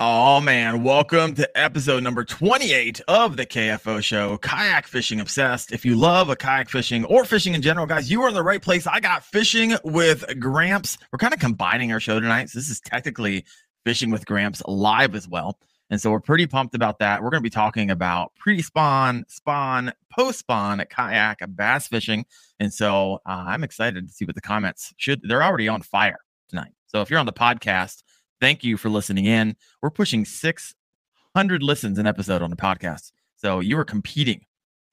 Oh man, welcome to episode number 28 of the KFO show, Kayak Fishing Obsessed. If you love a kayak fishing or fishing in general, guys, you are in the right place. I got fishing with Gramps. We're kind of combining our show tonight. So this is technically fishing with Gramps live as well. And so we're pretty pumped about that. We're going to be talking about pre-spawn, spawn, post-spawn kayak bass fishing. And so uh, I'm excited to see what the comments should. They're already on fire tonight. So if you're on the podcast, thank you for listening in. We're pushing 600 listens an episode on the podcast. So you are competing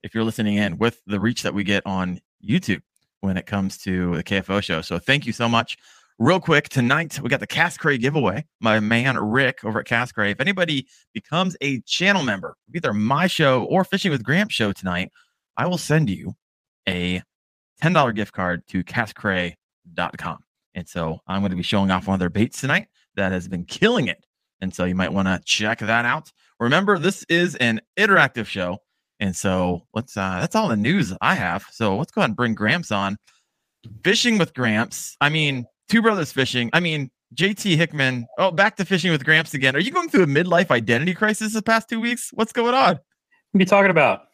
if you're listening in with the reach that we get on YouTube when it comes to the KFO show. So thank you so much. Real quick, tonight we got the Cast Cray giveaway. My man Rick over at Cast Cray. If anybody becomes a channel member, either my show or Fishing with Gramp show tonight, I will send you a $10 gift card to castcray.com. And so I'm going to be showing off one of their baits tonight that has been killing it. And so you might want to check that out. Remember, this is an interactive show. And so let's uh that's all the news I have. So let's go ahead and bring Gramps on. Fishing with Gramps. I mean, two brothers fishing. I mean, JT Hickman. Oh, back to fishing with Gramps again. Are you going through a midlife identity crisis the past two weeks? What's going on? What are you talking about?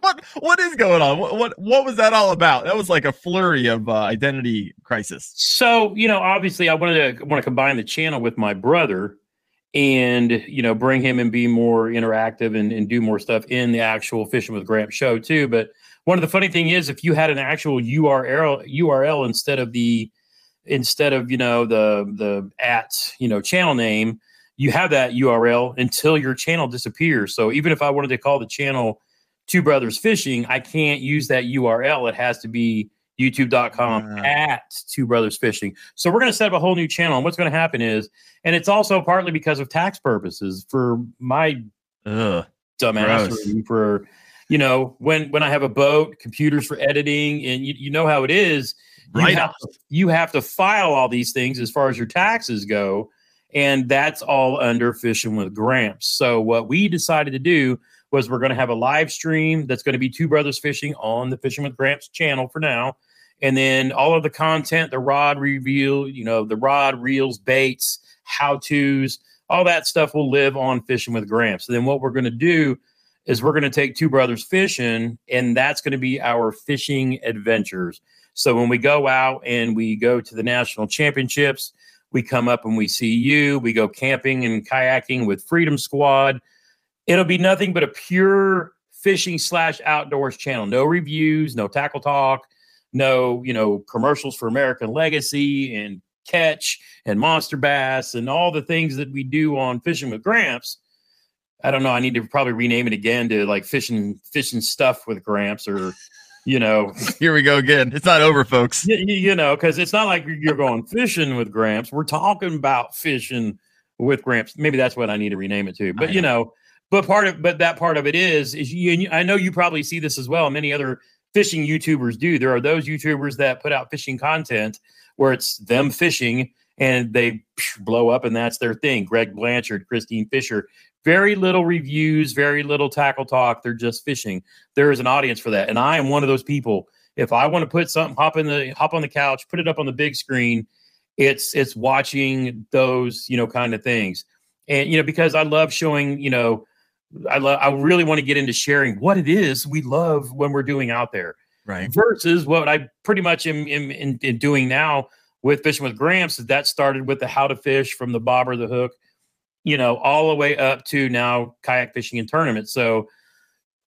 What what is going on? What what, what was that all about? That was like a flurry of uh, identity crisis. So, you know, obviously I wanted to want to combine the channel with my brother and, you know, bring him and be more interactive and, and do more stuff in the actual Fishing with Gramp show too. But one of the funny thing is if you had an actual URL URL instead of the instead of, you know, the the at, you know, channel name, you have that URL until your channel disappears. So even if I wanted to call the channel Two Brothers Fishing, I can't use that URL. It has to be youtube.com at Two Brothers Fishing. So we're going to set up a whole new channel. And what's going to happen is, and it's also partly because of tax purposes for my Ugh. dumbass for you know when when I have a boat, computers for editing, and you, you know how it is. You Right have, to, you have to file all these things as far as your taxes go, and that's all under fishing with Gramps. So what we decided to do was we're going to have a live stream that's going to be two brothers fishing on the Fishing with Gramps channel for now, and then all of the content, the rod reveal, you know, the rod reels, baits, how tos, all that stuff will live on Fishing with Gramps. And then what we're going to do is we're going to take two brothers fishing, and that's going to be our fishing adventures. So when we go out and we go to the national championships, we come up and we see you. We go camping and kayaking with Freedom Squad. It'll be nothing but a pure fishing slash outdoors channel. No reviews, no tackle talk, no you know commercials for American Legacy and Catch and Monster Bass and all the things that we do on Fishing with Gramps. I don't know. I need to probably rename it again to like fishing fishing stuff with Gramps or you know Here we go again. It's not over, folks. you, you know, because it's not like you're going fishing with Gramps. We're talking about fishing with Gramps. Maybe that's what I need to rename it to. But I you know, but part of but that part of it is is you. And you I know you probably see this as well. Many other fishing YouTubers do. There are those YouTubers that put out fishing content where it's them fishing and they blow up, and that's their thing. Greg Blanchard, Kristine Fischer. Very little reviews, very little tackle talk. They're just fishing. There is an audience for that, and I am one of those people if I want to put something, hop in the hop on the couch, put it up on the big screen, it's it's watching those you know kind of things, and you know because I love showing you know I love I really want to get into sharing what it is we love when we're doing out there Right. versus what I pretty much am, am in, in doing now with fishing with Gramps. is That started with the how to fish from the bobber, the hook, you know, all the way up to now kayak fishing and tournaments. So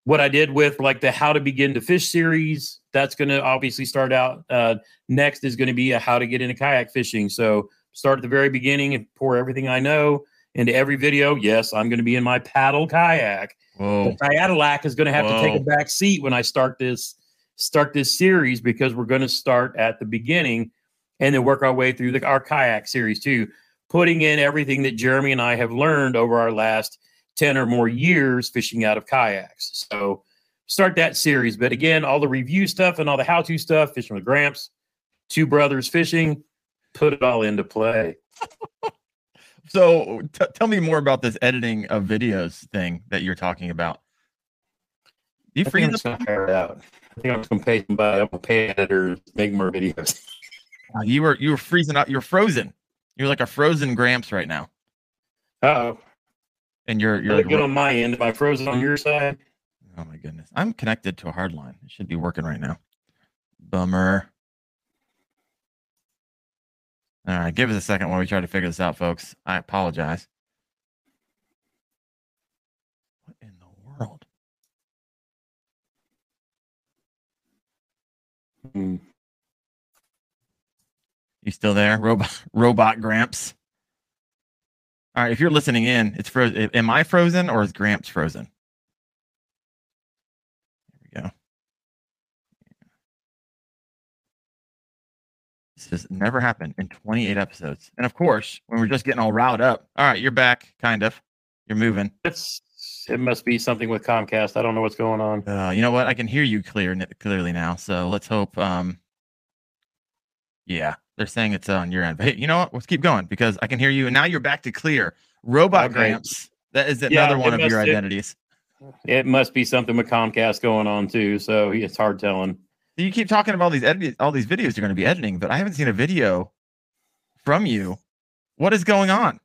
what I did with like the how to begin to fish series, that's going to obviously start out. Uh, next is going to be a how to get into kayak fishing. So start at the very beginning and pour everything I know into every video. Yes, I'm going to be in my paddle kayak. Whoa. The Cadillac is going to have to take a back seat when I start this start this series because we're going to start at the beginning and then work our way through the, our kayak series too, putting in everything that Jeremy and I have learned over our last 10 or more years fishing out of kayaks. So start that series. But again, all the review stuff and all the how to stuff, fishing with Gramps, two brothers fishing, put it all into play. So t- tell me more about this editing of videos thing that you're talking about. You I think free I'm gonna figure it out. I think I'm just gonna pay somebody. I'm gonna pay editors, make more videos. Uh, you were you were freezing up. You're frozen. You're like a frozen Gramps right now, Oh, and you're you're like good on my end. Am I frozen on your side? Oh my goodness. I'm connected to a hard line. It should be working right now. Bummer. All right, give us a second while we try to figure this out, folks. I apologize. What in the world? Hmm. You still there? Robot robot Gramps. All right, if you're listening in, it's frozen. Am I frozen or is Gramps frozen? There we go. This has never happened in 28 episodes. And of course, when we're just getting all riled up. All right, you're back, kind of. You're moving. It's it must be something with Comcast. I don't know what's going on. Uh, you know what? I can hear you clear clearly now. So let's hope. Um, yeah, they're saying it's on your end. But hey, you know what? Let's keep going because I can hear you, and now you're back to clear. Robot oh, Okay. Gramps. That is another it one of your must- it- identities. It must be something with Comcast going on too. So it's hard telling. You keep talking about all these edit- all these videos you're going to be editing, but I haven't seen a video from you. What is going on?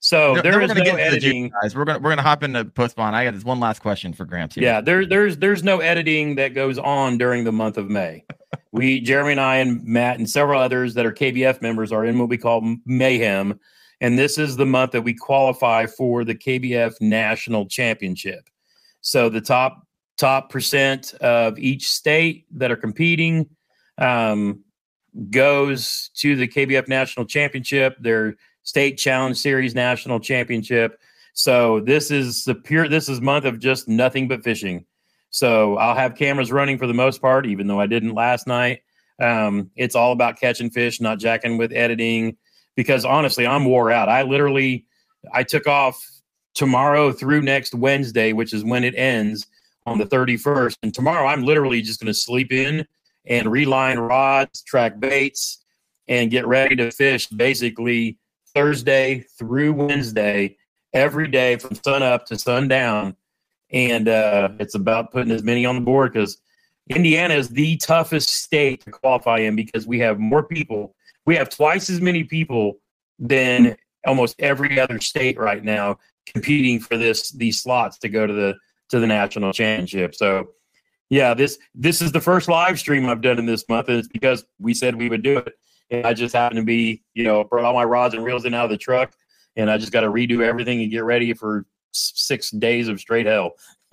So there is no get into the juice, editing. guys. We're gonna we're gonna hop into post spawn. I got this one last question for Gramps. Here. Yeah, there, there's there's no editing that goes on during the month of May. We Jeremy and I and Matt and several others that are KBF members are in what we call Mayhem, and this is the month that we qualify for the KBF National Championship. So the top top percent of each state that are competing um, goes to the KBF National Championship, their state challenge series national championship. So this is the pure this is month of just nothing but fishing. So I'll have cameras running for the most part, even though I didn't last night. Um, it's all about catching fish, not jacking with editing, because honestly, I'm wore out. I literally I took off tomorrow through next Wednesday, which is when it ends on the 31st. And tomorrow I'm literally just going to sleep in and reline rods, track baits, and get ready to fish basically Thursday through Wednesday, every day from sun up to sundown. And uh, it's about putting as many on the board because Indiana is the toughest state to qualify in because we have more people. We have twice as many people than almost every other state right now competing for this these slots to go to the to the national championship. So yeah, this this is the first live stream I've done in this month, and it's because we said we would do it. And I just happened to be, you know, brought all my rods and reels in out of the truck, and I just got to redo everything and get ready for six days of straight hell.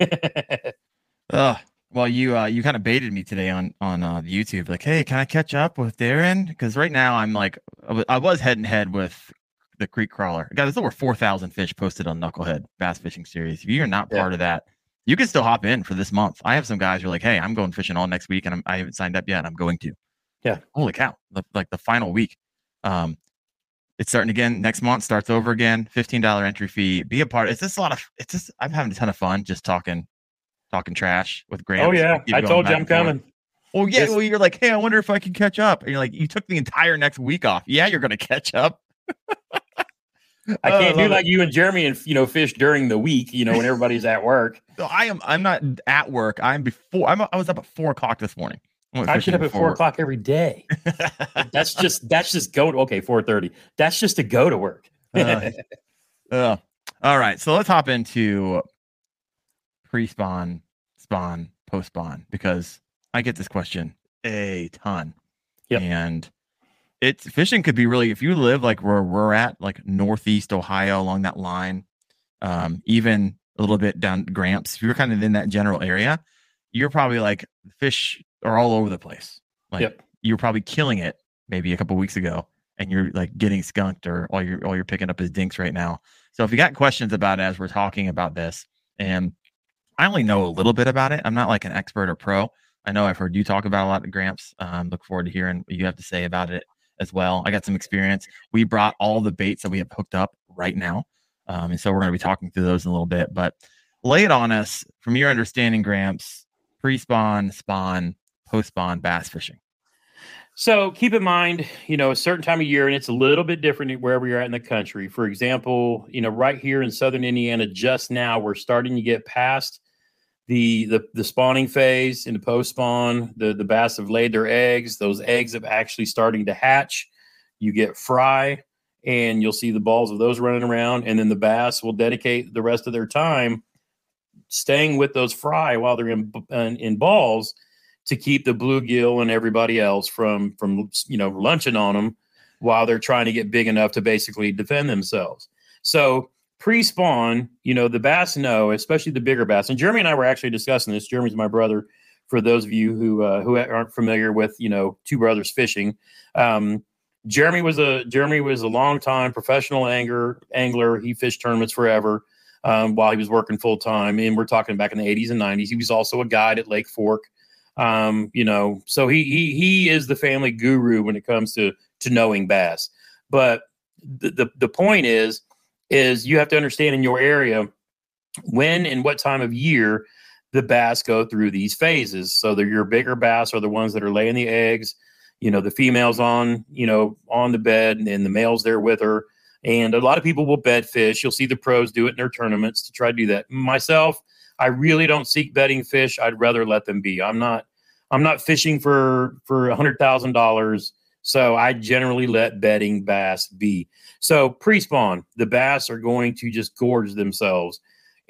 Ugh. Well, you uh, you kind of baited me today on on uh, the YouTube. Like, hey, can I catch up with Darren? Because right now I'm like, I w- I was head and head with the Creek Crawler. Guys, there's over four thousand fish posted on Knucklehead Bass Fishing Series. If you're not Yeah. part of that, you can still hop in for this month. I have some guys who are like, hey, I'm going fishing all next week, and I'm, I haven't signed up yet. and I'm going to. Yeah. Holy cow! The, like the final week. Um, it's starting again next month. Starts over again. Fifteen dollar entry fee. Be a part. It's just a lot of. It's just I'm having a ton of fun just talking, talking trash with Grant. oh yeah, I told you I'm coming. Well, yeah. Well, you're like, hey, I wonder if I can catch up. And you're like, you took the entire next week off. Yeah, you're gonna catch up. I Oh, can't do love it. like you and Jeremy and you know fish during the week, you know, when everybody's at work. So I am. I'm not at work. I'm before. I'm. I was up at four o'clock this morning. I get up at four o'clock every day. That's just that's just go to okay four thirty. That's just to go to work. Uh, uh, all right. So let's hop into pre-spawn, spawn, post-spawn because I get this question a ton. Yep. And it's fishing could be really if you live like where we're at, like northeast Ohio along that line, um, even a little bit down Gramps, if you're kind of in that general area, you're probably like fish are all over the place. Like Yep. you're probably killing it maybe a couple weeks ago and you're like getting skunked or all you're all you're picking up is dinks right now. So if you got questions about it as we're talking about this, and I only know a little bit about it. I'm not like an expert or pro. I know I've heard you talk about a lot of Gramps. Um, look forward to hearing what you have to say about it as well. I got some experience. We brought all the baits that we have hooked up right now. Um, and so we're going to be talking through those in a little bit. But lay it on us from your understanding, Gramps, pre spawn, spawn, post spawn bass fishing. So keep in mind, you know, a certain time of year, and it's a little bit different wherever you're at in the country. For example, you know, right here in southern Indiana, just now we're starting to get past the the, the spawning phase in the post spawn. The the bass have laid their eggs. Those eggs have actually starting to hatch. You get fry, and you'll see the balls of those running around, and then the bass will dedicate the rest of their time staying with those fry while they're in in, balls to keep the bluegill and everybody else from from you know lunching on them while they're trying to get big enough to basically defend themselves. So pre-spawn, you know, the bass know, especially the bigger bass. And Jeremy and I were actually discussing this. Jeremy's my brother. For those of you who uh, who aren't familiar with, you know, two brothers fishing, um, Jeremy was a Jeremy was a long time professional angler. Angler, he fished tournaments forever um, while he was working full time. And we're talking back in the 80s and 90s. He was also a guide at Lake Fork. Um, you know, so he he he is the family guru when it comes to to knowing bass. But the the, the point is is you have to understand in your area when and what time of year the bass go through these phases. So the your bigger bass are the ones that are laying the eggs. You know, the females on, you know, on the bed and the males there with her. And a lot of people will bed fish. You'll see the pros do it in their tournaments to try to do that. Myself, I really don't seek bedding fish. I'd rather let them be. I'm not I'm not fishing for for a hundred thousand dollars. So I generally let bedding bass be. So pre-spawn, the bass are going to just gorge themselves.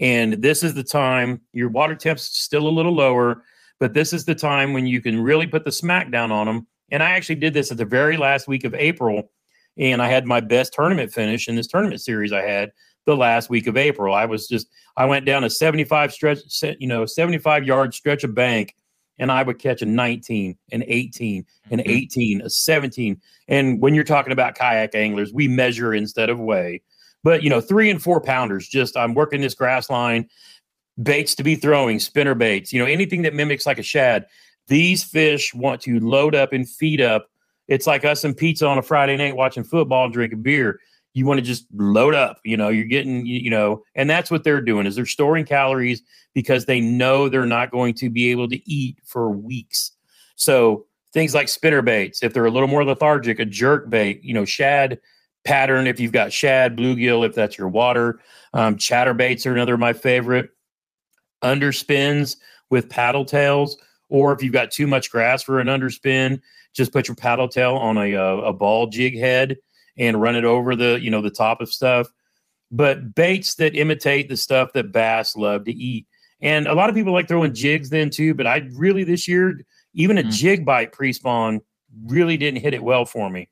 And this is the time your water temp's still a little lower, but this is the time when you can really put the smack down on them. And I actually did this at the very last week of April, and I had my best tournament finish in this tournament series I had the last week of April. I was just I went down a 75 stretch, you know, 75 yard stretch of bank and I would catch a 19, an 18, an mm-hmm. 18, a 17. And when you're talking about kayak anglers, we measure instead of weigh. But you know, three and four pounders, just I'm working this grass line, baits to be throwing, spinner baits, you know, anything that mimics like a shad. These fish want to load up and feed up. It's like us and pizza on a Friday night watching football and drinking beer. You want to just load up you know you're getting you know and that's what they're doing is they're storing calories because they know they're not going to be able to eat for weeks. So things like spinner baits if they're a little more lethargic a jerk bait you know shad pattern if you've got shad bluegill if that's your water. Um, chatter baits are another of my favorite. Underspins with paddle tails or if you've got too much grass for an underspin just put your paddle tail on a, a, a ball jig head and run it over the you know the top of stuff. But baits that imitate the stuff that bass love to eat. And a lot of people like throwing jigs then too but i really this year even a mm. jig bite pre-spawn really didn't hit it well for me.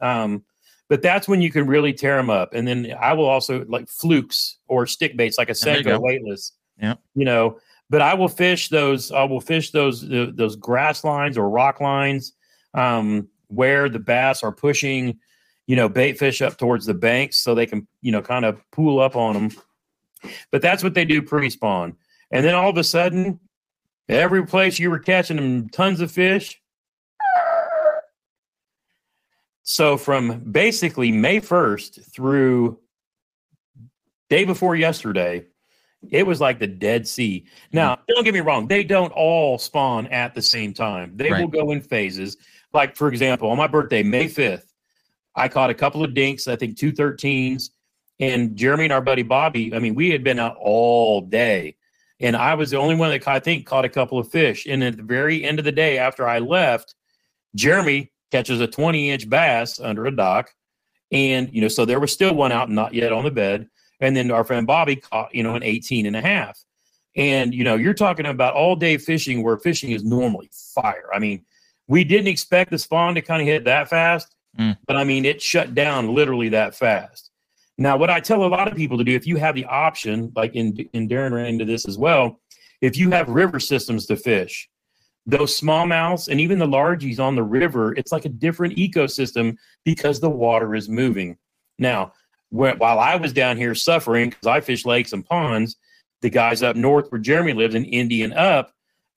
Um, but that's when you can really tear them up. And then i will also like flukes or stick baits like a senko weightless yeah you know. But i will fish those i will fish those uh, those grass lines or rock lines um, where the bass are pushing you know, bait fish up towards the banks so they can, you know, kind of pool up on them. But that's what they do pre spawn. And then all of a sudden, every place you were catching them tons of fish. So from basically May 1st through day before yesterday, it was like the Dead Sea. Now, mm-hmm. don't get me wrong, they don't all spawn at the same time. They right. will go in phases. Like, for example, on my birthday, May 5th, I caught a couple of dinks, I think two 13s. And Jeremy and our buddy Bobby, I mean, we had been out all day. And I was the only one that I think caught a couple of fish. And at the very end of the day, after I left, Jeremy catches a 20 inch bass under a dock. And, you know, so there was still one out, not yet on the bed. And then our friend Bobby caught, you know, an 18 and a half. And, you know, you're talking about all day fishing where fishing is normally fire. I mean, we didn't expect the spawn to kind of hit that fast. Mm. But I mean, it shut down literally that fast. Now, what I tell a lot of people to do, if you have the option, like in, in Darren ran into this as well, if you have river systems to fish, those smallmouths and even the largies on the river, it's like a different ecosystem because the water is moving. Now, while I was down here suffering because I fish lakes and ponds, the guys up north where Jeremy lives in Indian up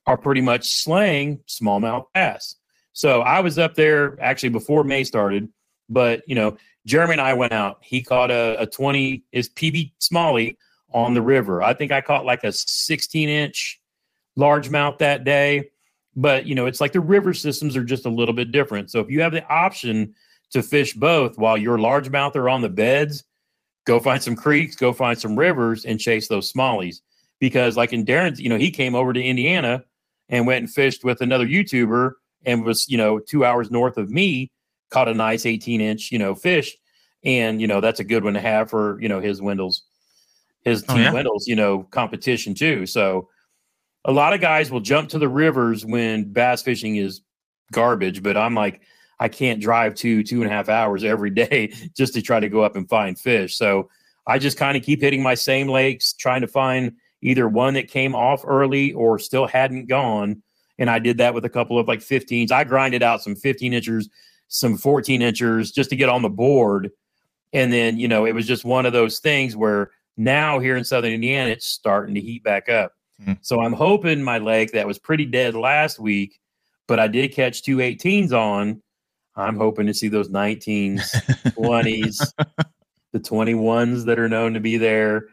are pretty much slaying smallmouth bass. So I was up there actually before May started, but you know, Jeremy and I went out. He caught a, a 20 is PB smallie on the river. I think I caught like a 16 inch largemouth that day. But you know, it's like the river systems are just a little bit different. So if you have the option to fish both while your largemouth are on the beds, go find some creeks, go find some rivers, and chase those smallies. Because like in Darren's, you know, he came over to Indiana and went and fished with another YouTuber and was, you know, two hours north of me, caught a nice 18 inch, you know, fish. And, you know, that's a good one to have for, you know, his Wendell's, his Oh, team yeah? Wendell's, you know, competition too. So a lot of guys will jump to the rivers when bass fishing is garbage, but I'm like, I can't drive two, two and a half hours every day just to try to go up and find fish. So I just kind of keep hitting my same lakes, trying to find either one that came off early or still hadn't gone. And I did that with a couple of like 15s. I grinded out some 15 inchers, some 14 inchers just to get on the board. And then, you know, it was just one of those things where now here in Southern Indiana, it's starting to heat back up. Hmm. So I'm hoping my lake that was pretty dead last week, but I did catch two 18s on. I'm hoping to see those 19s, 20s, the 21s that are known to be there.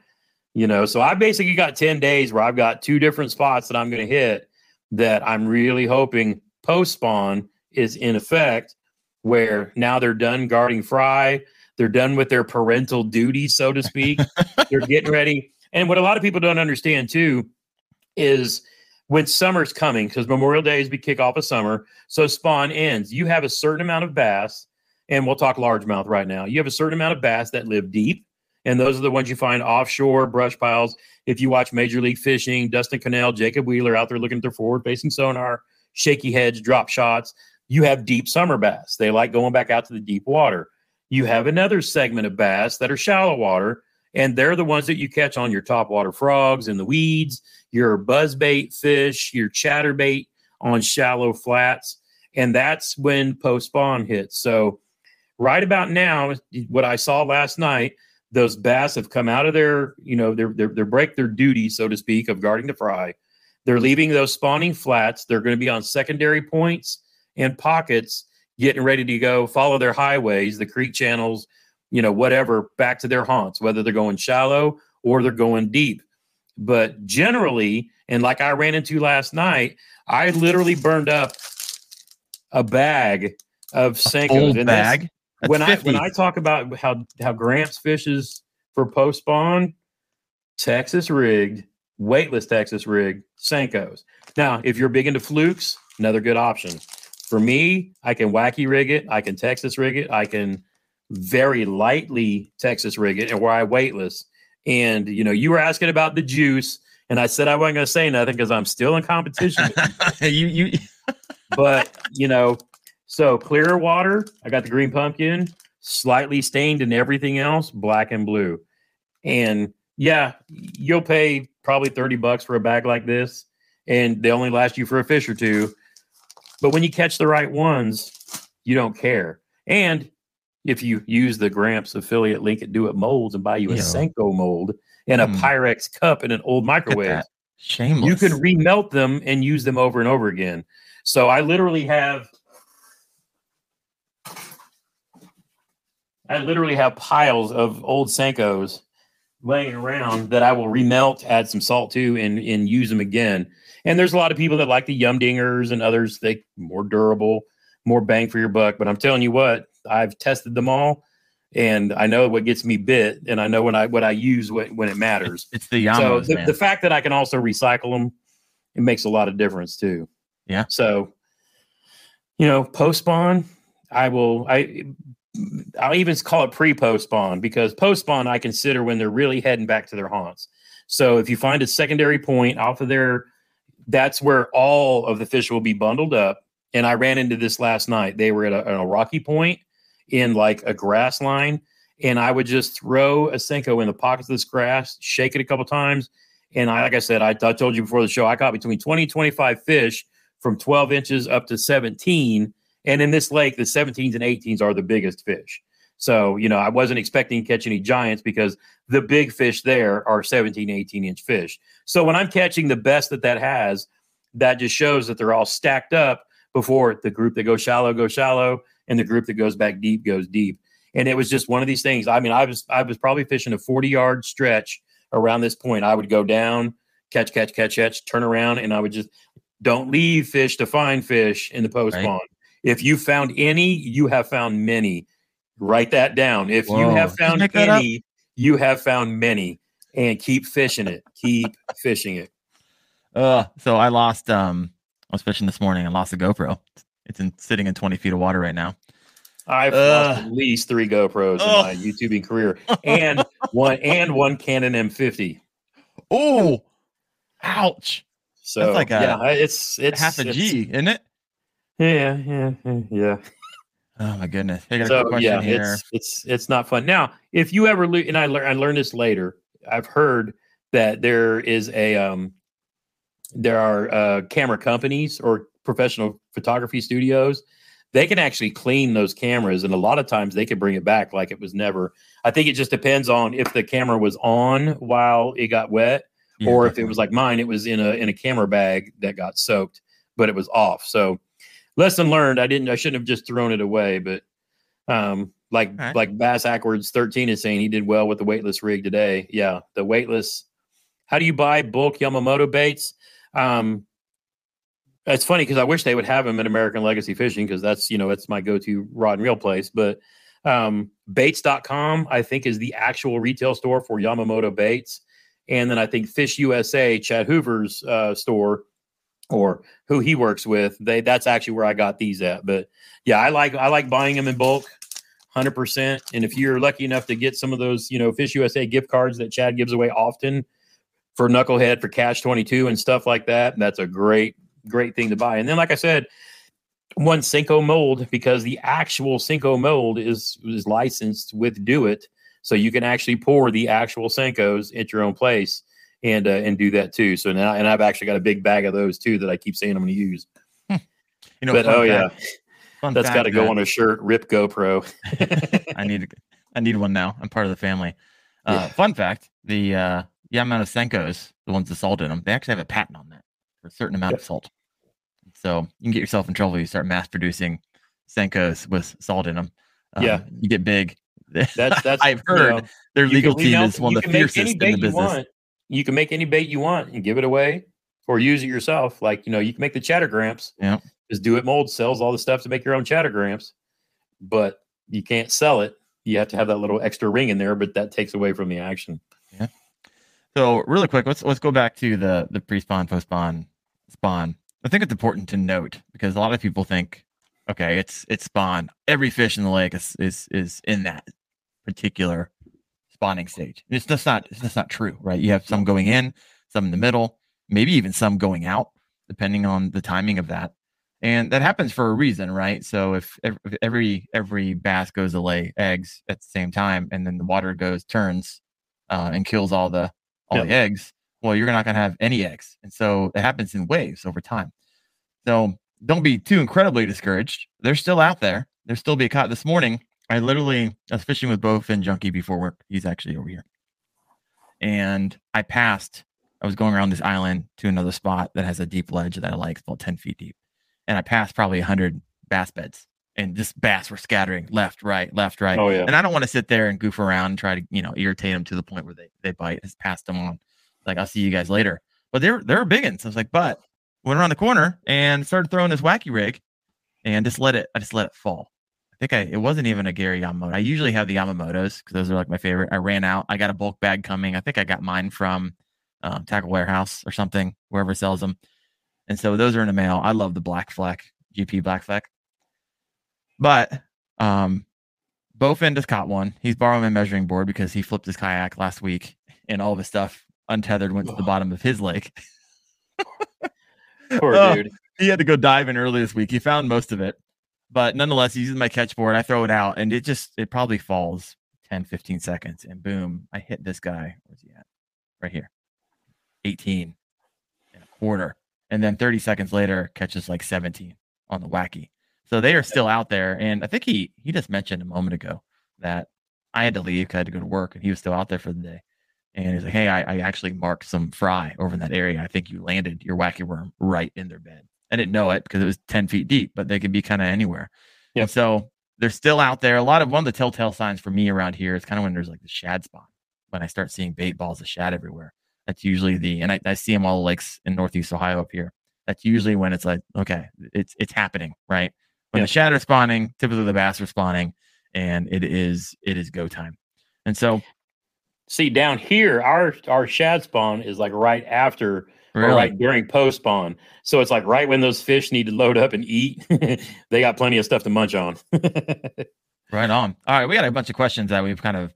You know, so I basically got 10 days where I've got two different spots that I'm going to hit that I'm really hoping post spawn is in effect where now they're done guarding fry. They're done with their parental duty, so to speak. they're getting ready. And what a lot of people don't understand too is when summer's coming, because Memorial Day is we kick off of summer. So spawn ends. You have a certain amount of bass, and we'll talk largemouth right now. You have a certain amount of bass that live deep, and those are the ones you find offshore brush piles. If you watch Major League Fishing, Dustin Connell, Jacob Wheeler out there looking at their forward facing sonar, shaky heads, drop shots, you have deep summer bass. They like going back out to the deep water. You have another segment of bass that are shallow water, and they're the ones that you catch on your topwater frogs and the weeds, your buzzbait fish, your chatterbait on shallow flats. And that's when post spawn hits. So, right about now, what I saw last night, those bass have come out of their, you know, their their, their break their duty, so to speak, of guarding the fry. They're leaving those spawning flats. They're going to be on secondary points and pockets, getting ready to go follow their highways, the creek channels, you know, whatever, back to their haunts, whether they're going shallow or they're going deep. But generally, and like I ran into last night, I literally burned up a bag of Senkos. That's- bag. When I when I talk about how how Gramps fishes for post spawn, Texas rigged, weightless Texas rigged Senkos. Now, if you're big into flukes, another good option. For me, I can wacky rig it, I can Texas rig it, I can very lightly Texas rig it, and where I weightless. And you know, you were asking about the juice, and I said I wasn't going to say nothing because I'm still in competition. you you but you know, so clear water. I got the green pumpkin, slightly stained, and everything else black and blue. And yeah, you'll pay probably thirty bucks for a bag like this, and they only last you for a fish or two. But when you catch the right ones, you don't care. And if you use the Gramps affiliate link at Do It Molds and buy you a Yeah. Senko mold and a Hmm. Pyrex cup and an old microwave. Shameless. you can remelt them and use them over and over again. So I literally have I literally have piles of old Senkos laying around that I will remelt, add some salt to, and and use them again. And there's a lot of people that like the yum dingers and others they more durable, more bang for your buck. But I'm telling you what, I've tested them all, and I know what gets me bit, and I know when I what I use when, when it matters It's the so Yamos, the, the fact that I can also recycle them, it makes a lot of difference too. Yeah. So, you know, post spawn, I will. I I'll even call it pre post spawn because post spawn I consider when they're really heading back to their haunts. So if you find a secondary point off of there, that's where all of the fish will be bundled up. And I ran into this last night. They were at a, a rocky point in like a grass line, and I would just throw a Senko in the pockets of this grass, shake it a couple times, and I, like I said, I, I told you before the show, I caught between 20 and 25 fish from 12 inches up to 17. And in this lake, the 17s and 18s are the biggest fish. So, you know, I wasn't expecting to catch any giants because the big fish there are 17, 18 inch fish. So when I'm catching the best that that has, that just shows that they're all stacked up. before the group that goes shallow goes shallow, and the group that goes back deep goes deep. And it was just one of these things. I mean, I was I was probably fishing a 40 yard stretch around this point. I would go down, catch, catch, catch, catch, turn around, and I would just don't leave fish to find fish in the post Right. pond. If you found any, you have found many. Write that down. If you have you found up? any, you have found many. And keep fishing it. Keep fishing it. Uh, so I lost. Um, I was fishing this morning. I lost a GoPro. It's in, sitting in 20 feet of water right now. I've Ugh. lost at least three GoPros Ugh. in my YouTubing career, and one and one Canon M50. Oh, ouch! So like a- yeah, it's it's half a G, isn't it? Yeah, yeah, yeah, yeah. Oh my goodness! I got a So question yeah, here. it's it's it's not fun. Now, if you ever lo- and I learned I learned this later. I've heard that there is a um there are uh camera companies or professional photography studios. They can actually clean those cameras, and a lot of times they can bring it back like it was never. I think it just depends on if the camera was on while it got wet, Yeah, or if it was like mine, it was in a in a camera bag that got soaked, but it was off. So lesson learned. I didn't. I shouldn't have just thrown it away. But um, like Alright. like Bass Ackwards thirteen is saying, he did well with the weightless rig today. Yeah, the weightless. How do you buy bulk Yamamoto baits? Um, it's funny because I wish they would have them at American Legacy Fishing because that's you know it's my go-to rod and reel place. But um, baits.com I think is the actual retail store for Yamamoto baits, and then I think Fish USA, Chad Hoover's uh, store, or who he works with, they that's actually where I got these at. But yeah, I like I like buying them in bulk, hundred percent. And if you're lucky enough to get some of those, you know, Fish USA gift cards that Chad gives away often for Knucklehead for Cash Twenty Two and stuff like that, that's a great great thing to buy. And then, like I said, one Senko mold because the actual Senko mold is is licensed with Do It, so you can actually pour the actual Senkos at your own place and uh, and do that too. So now, and I've actually got a big bag of those too that I keep saying I'm going to use. you know, but oh yeah, fact- fun that's got to go on a shirt. Rip GoPro. I need I need one now. I'm part of the family. Uh, Yeah. Fun fact: the uh, Yamamoto Senkos, the ones with salt in them, they actually have a patent on that for a certain amount of salt. So you can get yourself in trouble if you start mass producing Senkos with salt in them. Yeah. you get big. That's that's I've you heard know, their legal team is one of the fiercest in the you business. You can make any bait you want and give it away, or use it yourself. Like you know, you can make the chattergramps. Yeah. Just do it. Mold sells all the stuff to make your own chattergramps, but you can't sell it. You have to have that little extra ring in there, but that takes away from the action. Yeah. So really quick, let's let's go back to the the pre-spawn, post-spawn, spawn. I think it's important to note because a lot of people think, okay, it's it's spawn. Every fish in the lake is is is in that particular spawning stage. It's just not it's just not true, right? You have some going in, some in the middle, maybe even some going out, depending on the timing of that. And that happens for a reason, right? So if if every every bass goes to lay eggs at the same time, and then the water goes turns uh, and kills all the all Yep. the eggs, well, you're not going to have any eggs. And so it happens in waves over time. So don't be too incredibly discouraged. They're still out there. There'll still be a caught. This morning, I literally I was fishing with Bowfin Junkie before work. He's actually over here. And I passed, I was going around this island to another spot that has a deep ledge that I like, it's about 10 feet deep. And I passed probably 100 bass beds. And just bass were scattering left, right, left, right. Oh yeah. And I don't want to sit there and goof around and try to, you know, irritate them to the point where they, they bite. Just passed them on. Like, I'll see you guys later. But they're they're big ones. I was like, but went around the corner and started throwing this wacky rig and just let it I just let it fall. I think I it wasn't even a Gary Yamamoto. I usually have the Yamamotos because those are like my favorite. I ran out. I got a bulk bag coming. I think I got mine from um, Tackle Warehouse or something, wherever sells them. And so those are in the mail. I love the black fleck, GP black fleck. But um Bowfin just caught one. He's borrowing my measuring board because he flipped his kayak last week and all of his stuff untethered went to the bottom of his lake. Poor Oh. dude. he had to go diving early this week. He found most of it, but nonetheless, using my catch board, I throw it out and it just, it probably falls 10, 15 seconds and boom, I hit this guy. Where's he at? Right here. 18 and a quarter. And then 30 seconds later, catches like 17 on the wacky. So they are still out there. And I think he, he just mentioned a moment ago that I had to leave 'cause I had to go to work and he was still out there for the day. And he's like, Hey, I, I actually marked some fry over in that area. I think you landed your wacky worm right in their bed I didn't know it because it was 10 feet deep, but they could be kind of anywhere. Yep. And so they're still out there. A lot of one of the telltale signs for me around here is kind of when there's like the shad spawn. When I start seeing bait balls of shad everywhere, that's usually the and I, I see them all the lakes in Northeast Ohio up here. That's usually when it's like, okay, it's it's happening, right? When Yeah. the shad are spawning, typically the bass are spawning, and it is it is go time. And so See down here, our our shad spawn is like right after or really, right during post spawn. So it's like right when those fish need to load up and eat, they got plenty of stuff to munch on. Right on. All right, we got a bunch of questions that we've kind of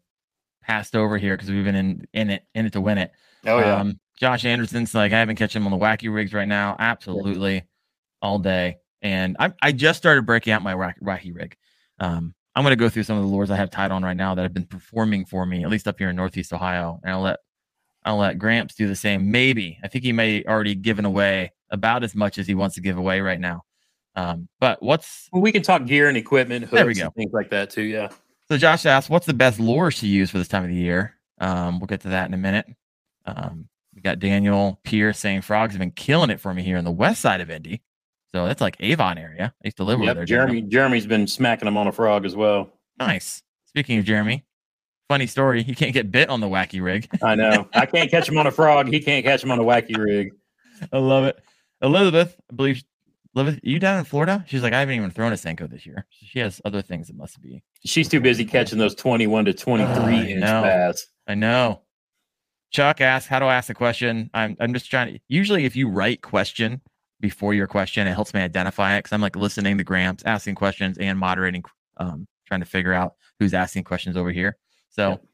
passed over here because we've been in in it in it to win it. oh yeah. Um, Josh Anderson's like, I haven't catching him on the wacky rigs right now. Absolutely, all day. And I I just started breaking out my wack, wacky rig. Um, I'm going to go through some of the lures I have tied on right now that have been performing for me, at least up here in Northeast Ohio. And I'll let I'll let Gramps do the same. Maybe I think he may already given away about as much as he wants to give away right now. Um, but what's Well, we can talk gear and equipment, hooks, There we go. and things like that too. Yeah. So Josh asked, "What's the best lures to use for this time of the year?" Um, we'll get to that in a minute. Um, we got Daniel Pierce saying frogs have been killing it for me here in the west side of Indy. So that's like Avon area. I used to live over Yep, there. Jeremy Jeremy's been smacking them on a frog as well. nice. Speaking of Jeremy, funny story. He can't get bit on the wacky rig. I know. I can't catch him on a frog. He can't catch him on a wacky rig. I love it. Elizabeth, I believe. Elizabeth, are you down in Florida? She's like, I haven't even thrown a Senko this year. She has other things that must be. She's too busy catching those 21 to 23 Oh, inch bass. I know. Chuck asked, "How do I ask a question?" I'm I'm just trying to. Usually, if you write question before your question, it helps me identify it because I'm like listening to Gramps, asking questions, and moderating, um, trying to figure out who's asking questions over here. So, Yep.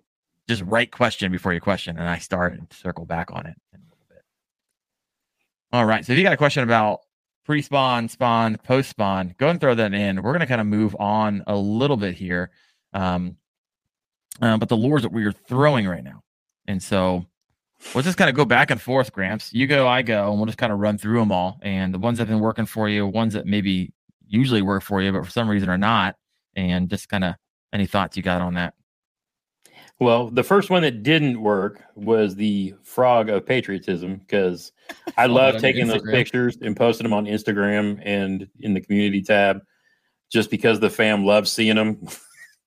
just write question before your question, and I start and circle back on it in a little bit. All right. So, if you got a question about pre-spawn, spawn, post-spawn, go and throw that in. We're gonna kind of move on a little bit here. Um, uh, but the lures that we are throwing right now. And so we'll just kind of go back and forth, Gramps. You go, I go, and we'll just kind of run through them all. And the ones that have been working for you, ones that maybe usually work for you, but for some reason are not. And just kind of any thoughts you got on that. Well, the first one that didn't work was the frog of patriotism because I love taking those pictures and posting them on Instagram and in the community tab just because the fam loves seeing them.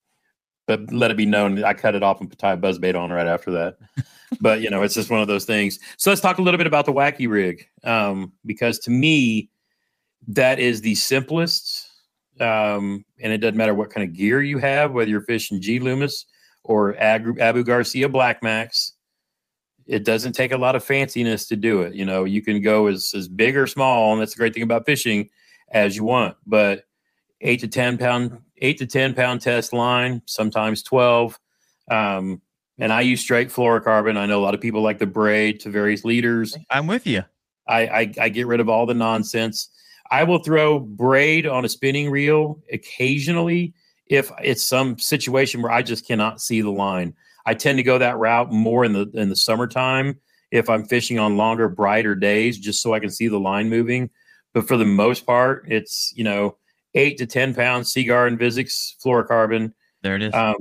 but let it be known I cut it off and tie a buzz bait on right after that. but you know, it's just one of those things. So let's talk a little bit about the wacky rig. Um, because to me, that is the simplest. Um, and it doesn't matter what kind of gear you have, whether you're fishing G Loomis or Abu Garcia Black Max. It doesn't take a lot of fanciness to do it. You know, you can go as, as big or small, and that's the great thing about fishing as you want. But eight to 10 pound, eight to 10 pound test line, sometimes 12. Um, and I use straight fluorocarbon. I know a lot of people like the braid to various leaders. I'm with you. I, I I get rid of all the nonsense. I will throw braid on a spinning reel occasionally if it's some situation where I just cannot see the line. I tend to go that route more in the in the summertime if I'm fishing on longer, brighter days, just so I can see the line moving. But for the most part, it's you know eight to ten pounds Seaguar InvizX fluorocarbon. There it is Um,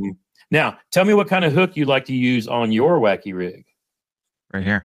now, tell me what kind of hook you like to use on your wacky rig. right here.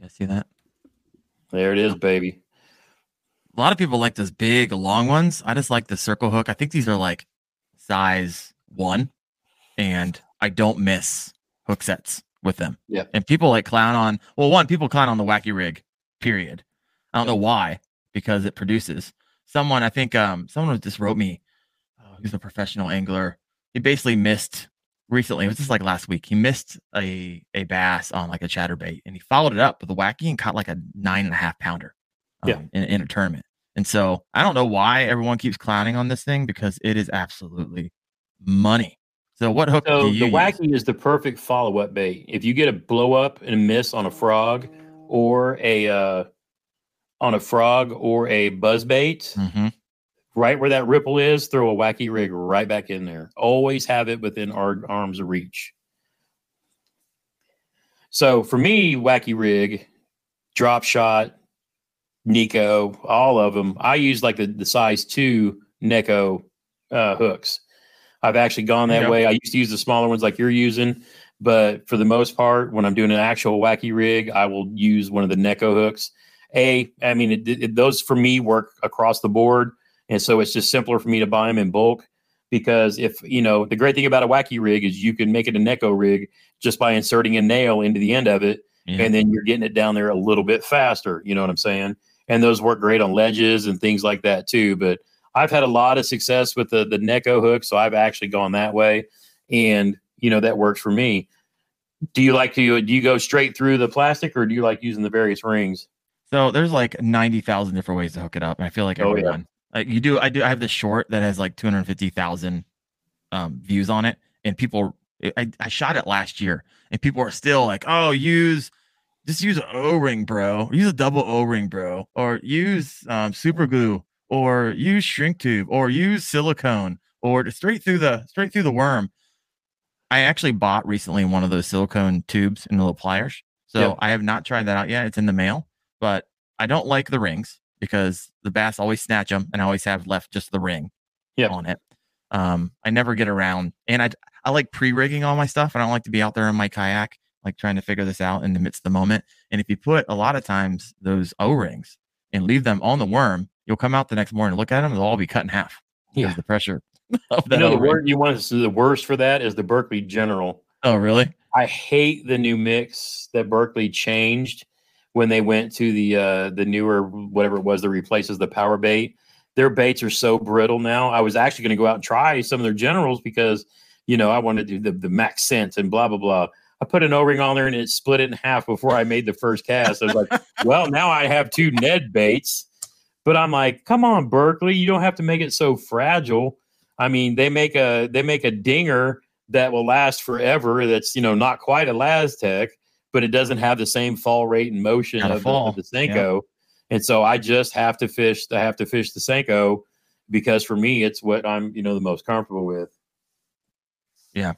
You guys see that? There it is, baby. A lot of people like those big, long ones. I just like the circle hook. I think these are like size one, and I don't miss hook sets with them. Yeah. And people like clown on. Well, one, people clown on the wacky rig. Period. I don't know why, because it produces. Someone, I think, um, someone just wrote me. Oh, he's a professional angler. He basically missed recently. It was just like last week. He missed a a bass on like a chatterbait, and he followed it up with a wacky and caught like a nine and a half pounder. um, Yeah. In, in a tournament. And so I don't know why everyone keeps clowning on this thing because it is absolutely money. So what hook So do you the use? wacky is the perfect follow up bait. If you get a blow up and a miss on a frog or a uh, on a frog or a buzz bait, Mm-hmm. Right where that ripple is, throw a wacky rig right back in there. Always have it within our arms reach. So for me, wacky rig, drop shot, Neko, all of them. I use like the, the size two Neko uh, hooks. I've actually gone that Yep. way. I used to use the smaller ones like you're using, but for the most part, when I'm doing an actual wacky rig, I will use one of the Neko hooks. A, I mean, it, it, those for me work across the board, and so it's just simpler for me to buy them in bulk because if you know the great thing about a wacky rig is you can make it a Neko rig just by inserting a nail into the end of it, Yeah. and then you're getting it down there a little bit faster. You know what I'm saying? And those work great on ledges and things like that too. But I've had a lot of success with the the Neko hook, so I've actually gone that way, and you know that works for me. Do you like to do you go straight through the plastic, or do you like using the various rings? So there's like ninety thousand different ways to hook it up, and I feel like Oh, yeah. Like you do. I do. I have this short that has like two hundred fifty thousand um, views on it, and people. I, I shot it last year, and people are still like, "Oh, use just use an O ring, bro. Use a double O ring, bro, or use um, super glue, or use shrink tube, or use silicone, or straight through the straight through the worm." I actually bought recently one of those silicone tubes in the little pliers, so Yep. I have not tried that out yet. It's in the mail but I don't like the rings because the bass always snatch them and I always have left just the ring Yep. on it. Um, I never get around and I, I like pre-rigging all my stuff. I don't like to be out there in my kayak, like trying to figure this out in the midst of the moment. And if you put a lot of times those O-rings and leave them on the worm, you'll come out the next morning, look at them, they'll all be cut in half. because Yeah. The pressure of You know the word you want to see the worst for that is the Berkley General. Oh, really? I hate the new mix that Berkley changed when they went to the uh the newer whatever it was that replaces the power bait. Their baits are so brittle now. I was actually going to go out and try some of their generals because you know I wanted to do the, the max scent and blah blah blah. I put an O-ring on there and it split it in half before I made the first cast. I was like, well, now I have two Ned baits. But I'm like, come on, Berkley, you don't have to make it so fragile. I mean, they make a they make a dinger that will last forever. That's you know not quite a Lastec, but it doesn't have the same fall rate and motion of fall, of the Senko. And so I just have to fish. I have to fish the Senko because for me, it's what I'm you know the most comfortable with. Yeah.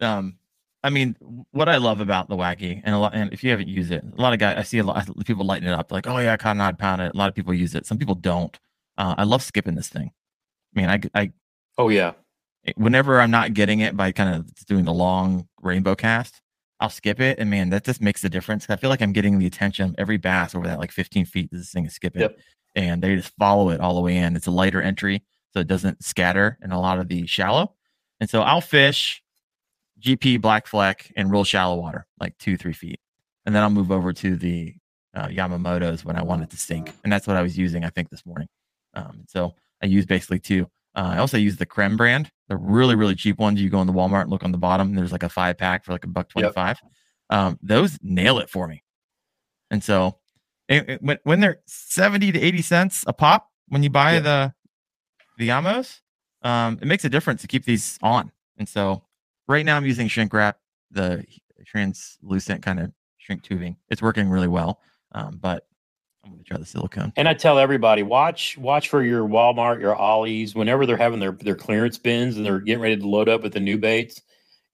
Um i mean what i love about the wacky and a lot and if you haven't used it a lot of guys i see a lot of people lighting it up like oh yeah cotton odd pound it a lot of people use it some people don't uh, i love skipping this thing i mean i i Oh yeah, whenever i'm not getting it by kind of doing the long rainbow cast i'll skip it and man that just makes a difference i feel like i'm getting the attention of every bass over that like 15 feet this thing is skipping Yep. and they just follow it all the way in it's a lighter entry so it doesn't scatter in a lot of the shallow and so i'll fish GP black fleck and real shallow water, like two, three feet. And then I'll move over to the uh, Yamamoto's when I want it to sink. And that's what I was using, I think, this morning. Um, so I use basically two. Uh, I also use the Creme brand, the really, really cheap ones. You go in the Walmart and look on the bottom, and there's like a five pack for like a buck 25. Um, those nail it for me. And so it, it- when, when they're 70 to 80 cents a pop, when you buy Yeah. the, the Yamos, um, it makes a difference to keep these on. And so right now I'm using shrink wrap, the translucent kind of shrink tubing. It's working really well. Um, but I'm going to try the silicone. and I tell everybody watch watch for your Walmart, your Ollies, whenever they're having their their clearance bins and they're getting ready to load up with the new baits.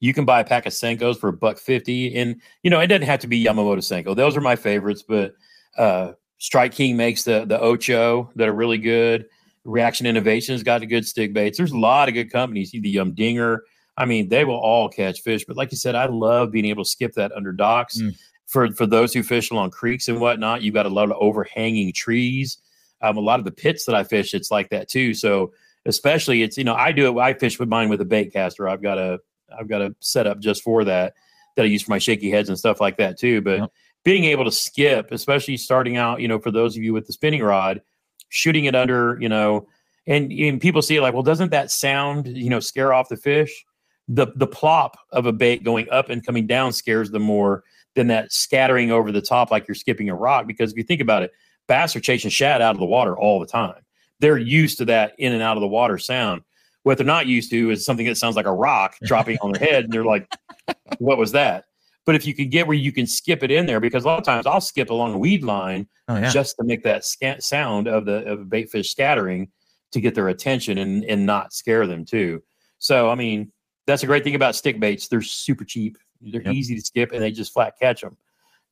You can buy a pack of Senkos for a buck fifty, and you know it doesn't have to be Yamamoto Senko. Those are my favorites, but uh, Strike King makes the the Ocho that are really good. Reaction Innovations got the good stick baits. There's a lot of good companies. The um, Dinger. I mean, they will all catch fish. But like you said, I love being able to skip that under docks. Mm. For for those who fish along creeks and whatnot, you've got a lot of overhanging trees. Um, a lot of the pits that I fish, it's like that too. So especially, it's you know, I do it. I fish with mine with a bait caster. I've got a I've got a setup just for that that I use for my shaky heads and stuff like that too. But Yep. being able to skip, especially starting out, you know, for those of you with the spinning rod, shooting it under, you know, and, and people see it like, well, doesn't that sound, you know, scare off the fish? The the plop of a bait going up and coming down scares them more than that scattering over the top like you're skipping a rock. Because if you think about it, bass are chasing shad out of the water all the time. They're used to that in and out of the water sound. What they're not used to is something that sounds like a rock dropping on their head, and they're like, "What was that?" But if you could get where you can skip it in there, because a lot of times I'll skip along a weed line Oh yeah. just to make that sca- sound of the of bait fish scattering to get their attention and and not scare them too. So I mean, that's a great thing about stick baits. They're super cheap. They're Yep. easy to skip and they just flat catch them.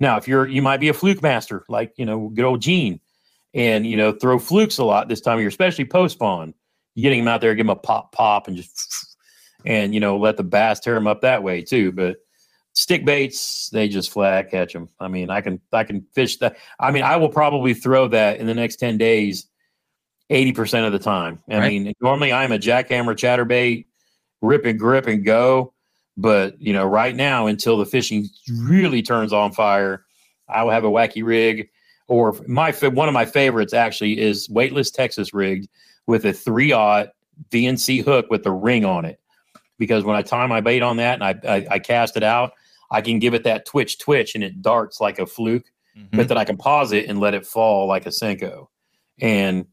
Now, if you're you might be a fluke master like you know good old Gene, and you know throw flukes a lot this time of year, especially post spawn. You're getting them out there, give them a pop pop, and just and you know let the bass tear them up that way too. But stick baits, they just flat catch them. I mean, I can I can fish that. I mean, I will probably throw that in the next ten days, eighty percent of the time. I Right. mean, normally I'm a jackhammer chatterbait, rip and grip and go. But you know, right now until the fishing really turns on fire, I will have a wacky rig. Or my one of my favorites actually is weightless Texas rigged with a three aught VMC hook with the ring on it. Because when I tie my bait on that and I, I, I cast it out, I can give it that twitch twitch and it darts like a fluke, Mhm. but then I can pause it and let it fall like a Senko. And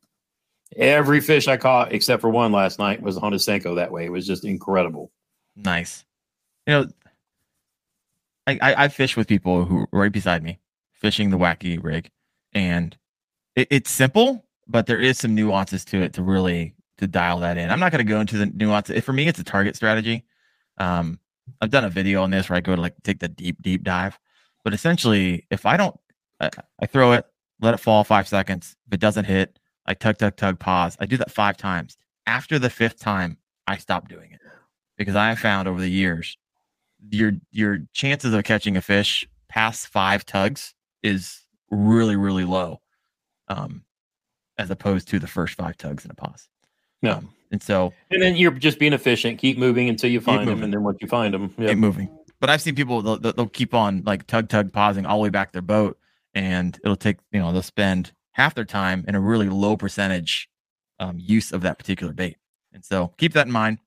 every fish I caught except for one last night was on a Senko that way. It was just incredible. Nice. You know, I, I I fish with people who right beside me, fishing the wacky rig, and it, it's simple, but there is some nuances to it to really to dial that in. I'm not going to go into the nuances. For me, it's a target strategy. Um, I've done a video on this where I go to like take the deep deep dive, but essentially, if I don't, I, I throw it, let it fall five seconds. If it doesn't hit, I tug tug tug pause. I do that five times. After the fifth time, I stop doing it because I have found over the years your your chances of catching a fish past five tugs is really really low um as opposed to the first five tugs in a pause No. um, and so And then you're just being efficient. Keep moving until you find them. And then once you find them, keep moving but i've seen people they'll, they'll they'll keep on like tug tug pausing all the way back their boat and it'll take you know they'll spend half their time in a really low percentage um, use of that particular bait and so keep that in mind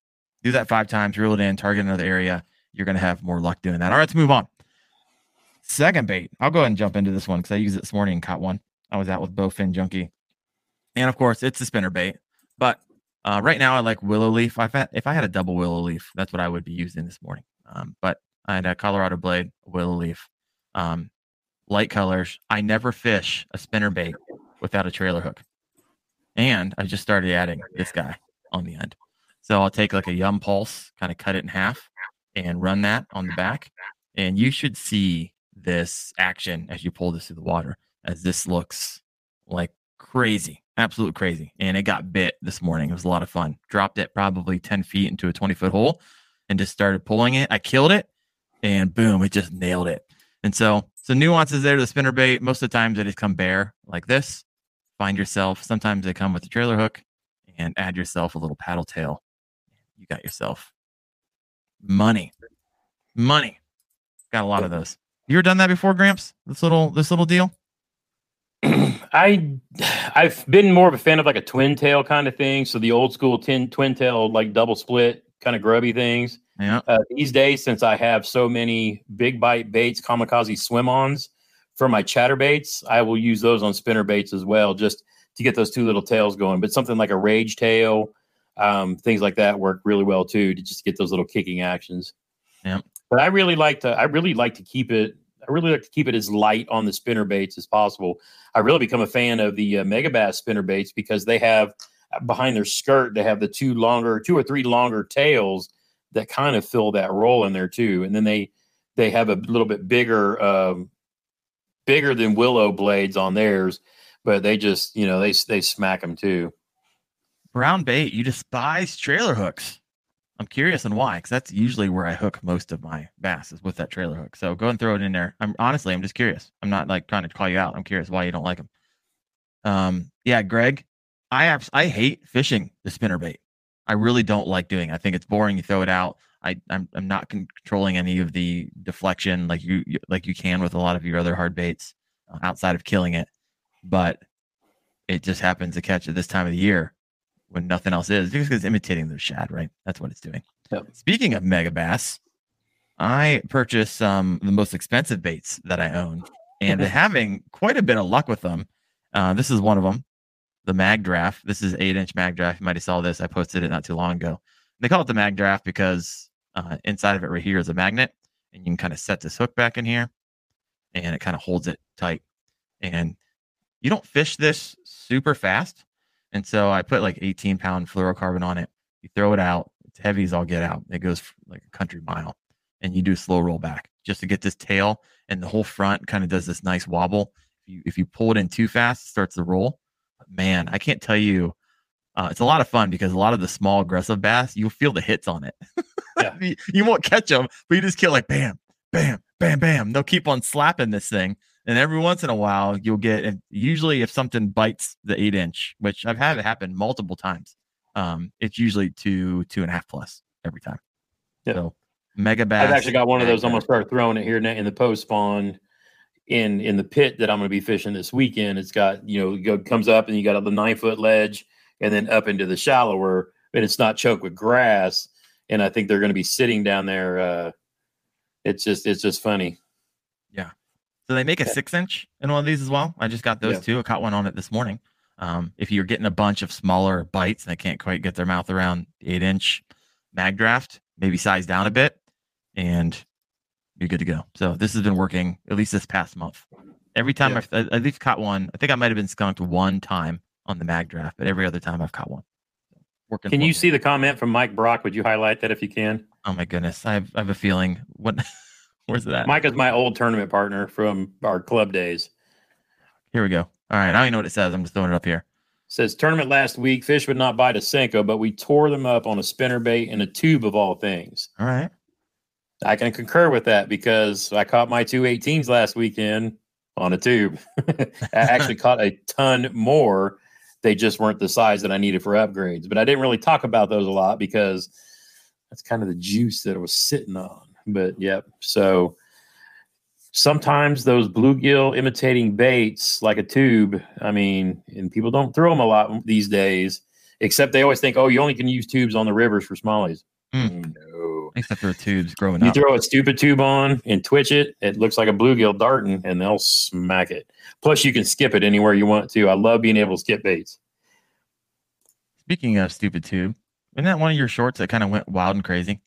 do that five times reel it in target another area you're going to have more luck doing that. All right let's move on. Second bait. I'll go ahead and jump into this one because i used it this morning and caught one. I was out with bowfin junkie. And of course it's a spinner bait but uh, right now i like willow leaf. If I, if I had a double willow leaf that's what i would be using this morning. Um, but I had a Colorado blade, willow leaf, um, light colors. I never fish a spinner bait without a trailer hook. And I just started adding this guy on the end. So I'll take like a yum pulse, kind of cut it in half and run that on the back. And you should see this action as you pull this through the water, as this looks like crazy, absolute crazy. And it got bit this morning. It was a lot of fun. Dropped it probably 10 feet into a 20 foot hole and just started pulling it. I killed it and boom, it just nailed it. And so, so nuances there to the spinner bait. Most of the times they just come bare like this. Find yourself. Sometimes they come with a trailer hook and add yourself a little paddle tail. You got yourself money. Money. Got a lot of those. You ever done that before, Gramps? This little this little deal? I I've been more of a fan of like a twin tail kind of thing. So the old school tin, twin tail, like double split kind of grubby things. Yeah. Uh, these days, since I have so many big bite baits, kamikaze swim ons for my chatter baits, I will use those on spinner baits as well, just to get those two little tails going. But something like a rage tail, um, things like that work really well too, to just get those little kicking actions. Yeah. But I really like to, I really like to keep it. I really like to keep it as light on the spinner baits as possible. I really become a fan of the uh, Megabass spinner baits because they have uh, behind their skirt they have the two longer, two or three longer tails that kind of fill that role in there too. And then they they have a little bit bigger, um, bigger than willow blades on theirs, but they just you know they they smack them too. Brown bait, you despise trailer hooks. I'm curious on why, because that's usually where I hook most of my bass is with that trailer hook. So go and throw it in there. I'm honestly, I'm just curious. I'm not like trying to call you out. I'm curious why you don't like them. Um, yeah, Greg, I abs- I hate fishing the spinner bait. I really don't like doing. it. I think it's boring. You throw it out. I I'm I'm not con- controlling any of the deflection like you, you like you can with a lot of your other hard baits uh, outside of killing it. But it just happens to catch at this time of the year when nothing else is just because it's imitating the shad, right? That's what it's doing. Yep. Speaking of Megabass, I purchased some of the most expensive baits that I own and having quite a bit of luck with them. Uh, this is one of them, the mag draft. This is eight inch mag draft. You might have saw this. I posted it not too long ago. They call it the mag draft because uh, inside of it right here is a magnet. and you can kind of set this hook back in here and it kind of holds it tight. And you don't fish this super fast. And so I put like 18 pound fluorocarbon on it. You throw it out, it's heavy as all get out. It goes like a country mile and you do a slow roll back just to get this tail and the whole front kind of does this nice wobble. If you, if you pull it in too fast, it starts to roll. But man, I can't tell you. Uh, it's a lot of fun because a lot of the small aggressive bass, you'll feel the hits on it. Yeah. you, you won't catch them, but you just kill like bam, bam, bam, bam. They'll keep on slapping this thing. And every once in a while, you'll get, and usually if something bites the eight inch, which I've had it happen multiple times, um, it's usually two, two and a half plus every time. Yeah. So Megabass. I've actually got one of those. I'm gonna start throwing it here in the post spawn in in the pit that I'm gonna be fishing this weekend. It's got you know it go, comes up and you got the nine foot ledge and then up into the shallower, and it's not choked with grass. And I think they're gonna be sitting down there. Uh, it's just it's just funny. So they make a six inch in one of these as well. I just got those Yeah. two. I caught one on it this morning. Um, if you're getting a bunch of smaller bites and they can't quite get their mouth around the eight inch mag draft, maybe size down a bit and you're good to go. So this has been working at least this past month. Every time Yeah. I've at least caught one, I think I might have been skunked one time on the mag draft, but every other time I've caught one. Working. Can you me. see the comment from Mike Brock? Would you highlight that if you can? Oh my goodness, I have, I have a feeling. What? Where's that? Mike is my old tournament partner from our club days. Here we go. All right, I don't even know what it says. I'm just throwing it up here. Says tournament last week, fish would not bite a Senko, but we tore them up on a spinner bait and a tube of all things. All right. I can concur with that because I caught my two 18s last weekend on a tube. I actually caught a ton more. They just weren't the size that I needed for upgrades. But I didn't really talk about those a lot because that's kind of the juice that I was sitting on. But yep. So sometimes those bluegill imitating baits like a tube, I mean, and people don't throw them a lot these days, except they always think, oh, you only can use tubes on the rivers for smallies. Mm. No. Except for tubes growing You up. You throw a stupid tube on and twitch it, it looks like a bluegill darting, and they'll smack it. Plus, you can skip it anywhere you want to. I love being able to skip baits. Speaking of stupid tube, isn't that one of your shorts that kind of went wild and crazy?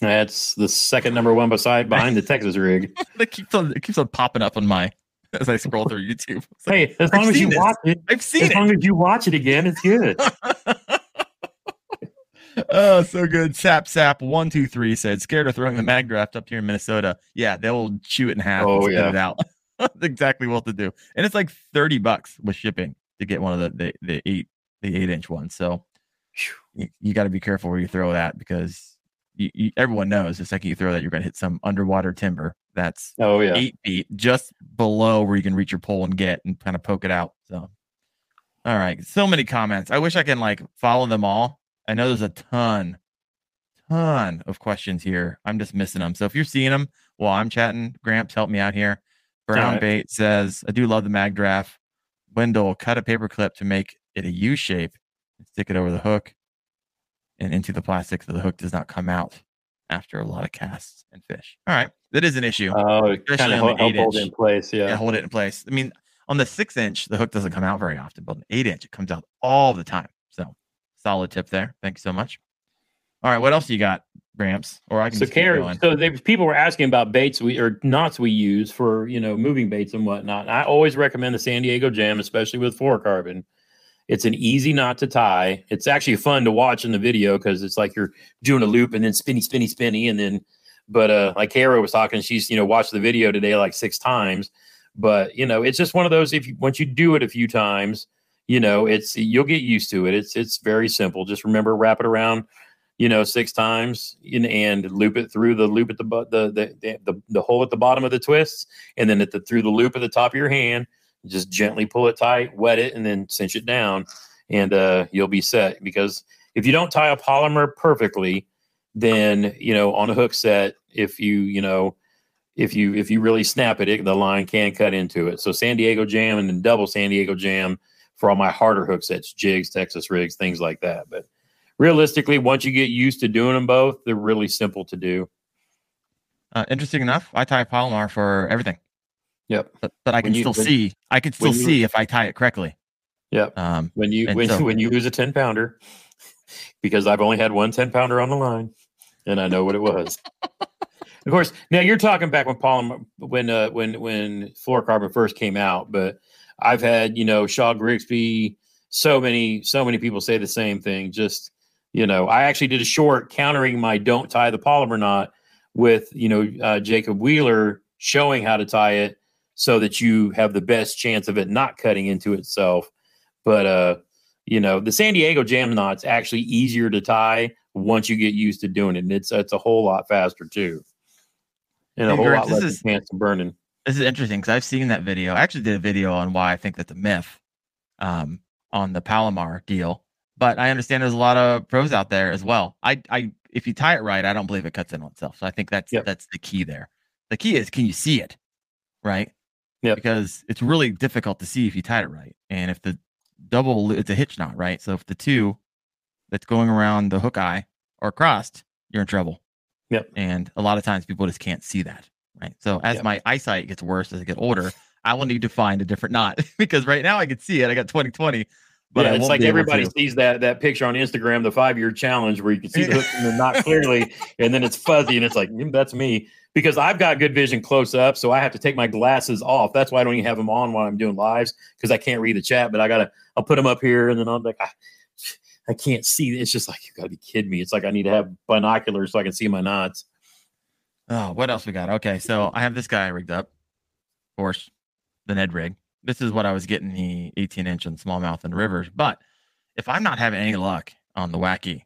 That's the second number one beside behind the Texas rig. It keeps on it keeps on popping up on my as I scroll through YouTube. Like, Hey, as I've long as you this. watch it, I've seen it as long as you watch it again, it's good. oh, so good. Sap Sap one two three said scared of throwing the mag draft up here in Minnesota. Yeah, they will chew it in half Oh, and spit yeah. it out. That's exactly what to do. And it's like 30 bucks with shipping to get one of the the, the eight the eight inch one. So you, you got to be careful where you throw that because you, you, everyone knows the second you throw that you're going to hit some underwater timber that's Oh yeah. eight feet just below where you can reach your pole and get and kind of poke it out. So, all right, so many comments. I wish I can like follow them all. I know there's a ton, ton of questions here. I'm just missing them. So if you're seeing them while I'm chatting, Gramps, help me out here. Brown Alright. Bait says, I do love the mag draft. Wendell, cut a paper clip to make it a U shape and stick it over the hook and into the plastic so the hook does not come out after a lot of casts and fish. All right, that is an issue Oh, Especially kind of help hold it in place. yeah. Yeah. hold it in place. I mean, on the six inch, the hook doesn't come out very often, but an eight inch, it comes out all the time. So solid tip there. Thank you so much. All right, what else you got, Gramps? Or I can So, Karen, so they, people were asking about baits we or knots we use for you know moving baits and whatnot. I always recommend the San Diego Jam, especially with fluorocarbon. It's an easy knot to tie. It's actually fun to watch in the video because it's like you're doing a loop and then spinny, spinny, spinny, and then. But uh, like Kara was talking, she's you know watched the video today like six times. But you know, it's just one of those. If you once you do it a few times, you know, it's you'll get used to it. It's it's very simple. Just remember, wrap it around you know, six times and, and loop it through the loop at the, the, the, the, the hole at the bottom of the twists. And then at the, through the loop at the top of your hand, just gently pull it tight, wet it, and then cinch it down. And uh, you'll be set because if you don't tie a Palomar perfectly, then, you know, on a hook set, if you, you know, if you, if you really snap it, it, the line can cut into it. So San Diego jam and then double San Diego jam for all my harder hook sets, jigs, Texas rigs, things like that. But realistically, once you get used to doing them both, they're really simple to do. Uh, interesting enough, I tie Palomar for everything, Yep. but, but I can you- still when- see. I can still you- see if I tie it correctly. Yep. Um, When you when so- when you lose a 10 pounder, because I've only had one 10 pounder on the line and I know what it was. Of course, now you're talking back when Palomar when uh, when when fluorocarbon first came out, but I've had you know Shaw Grigsby, so many so many people say the same thing. Just you know, I actually did a short countering my don't tie the Palomar knot with you know uh, Jacob Wheeler showing how to tie it so that you have the best chance of it not cutting into itself. But uh, you know, the San Diego jam knot's actually easier to tie once you get used to doing it. And it's it's a whole lot faster too. And a whole Greg, lot less is- chance of burning. This is interesting because I've seen that video. I actually did a video on why I think that's a myth um, on the Palomar deal, but I understand there's a lot of pros out there as well. I, I, if you tie it right, I don't believe it cuts in on itself. So I think that's Yep. that's the key there. The key is can you see it, right? Yep. Because it's really difficult to see if you tied it right, and if the double, it's a hitch knot, right? So if the two that's going around the hook eye are crossed, you're in trouble. Yep. And a lot of times people just can't see that. Right. So as Yep. my eyesight gets worse as I get older, I will need to find a different knot because right now I can see it. I got 2020, but yeah, it's like everybody to. sees that that picture on Instagram, the five year challenge, where you can see the hook and the knot clearly, and then it's fuzzy, and it's like "Mm, that's me because I've got good vision close up, so I have to take my glasses off. That's why I don't even have them on while I'm doing lives because I can't read the chat. But I gotta, I'll put them up here, and then I'm like, I, I can't see. It's just like you gotta be kidding me. It's like I need to have binoculars so I can see my knots. Oh, what else we got? Okay, so I have this guy rigged up, of course, the Ned rig. This is what I was getting the 18 inch and smallmouth and rivers. But if I'm not having any luck on the wacky,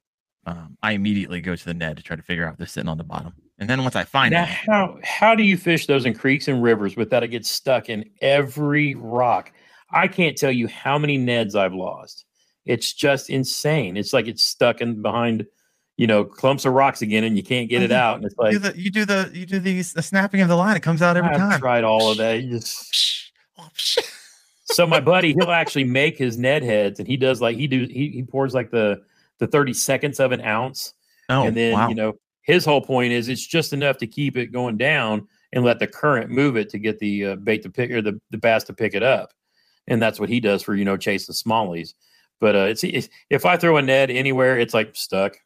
um, I immediately go to the Ned to try to figure out if they're sitting on the bottom. And then once I find Now, it, how how do you fish those in creeks and rivers without it gets stuck in every rock? I can't tell you how many neds I've lost. It's just insane. It's like it's stuck in behind, you know, clumps of rocks again, and you can't get it Mhm. out. And it's you like do the you do the you do the, the snapping of the line. It comes out every I've time. tried all of that. You just so my buddy, he'll actually make his Ned heads, and he does like he do he, he pours like the the thirty seconds of an ounce Oh, and then wow. you know his whole point is it's just enough to keep it going down and let the current move it to get the uh, bait to pick or the, the bass to pick it up. And that's what he does for you know chasing smallies. But uh it's, it's if i throw a Ned anywhere it's like stuck.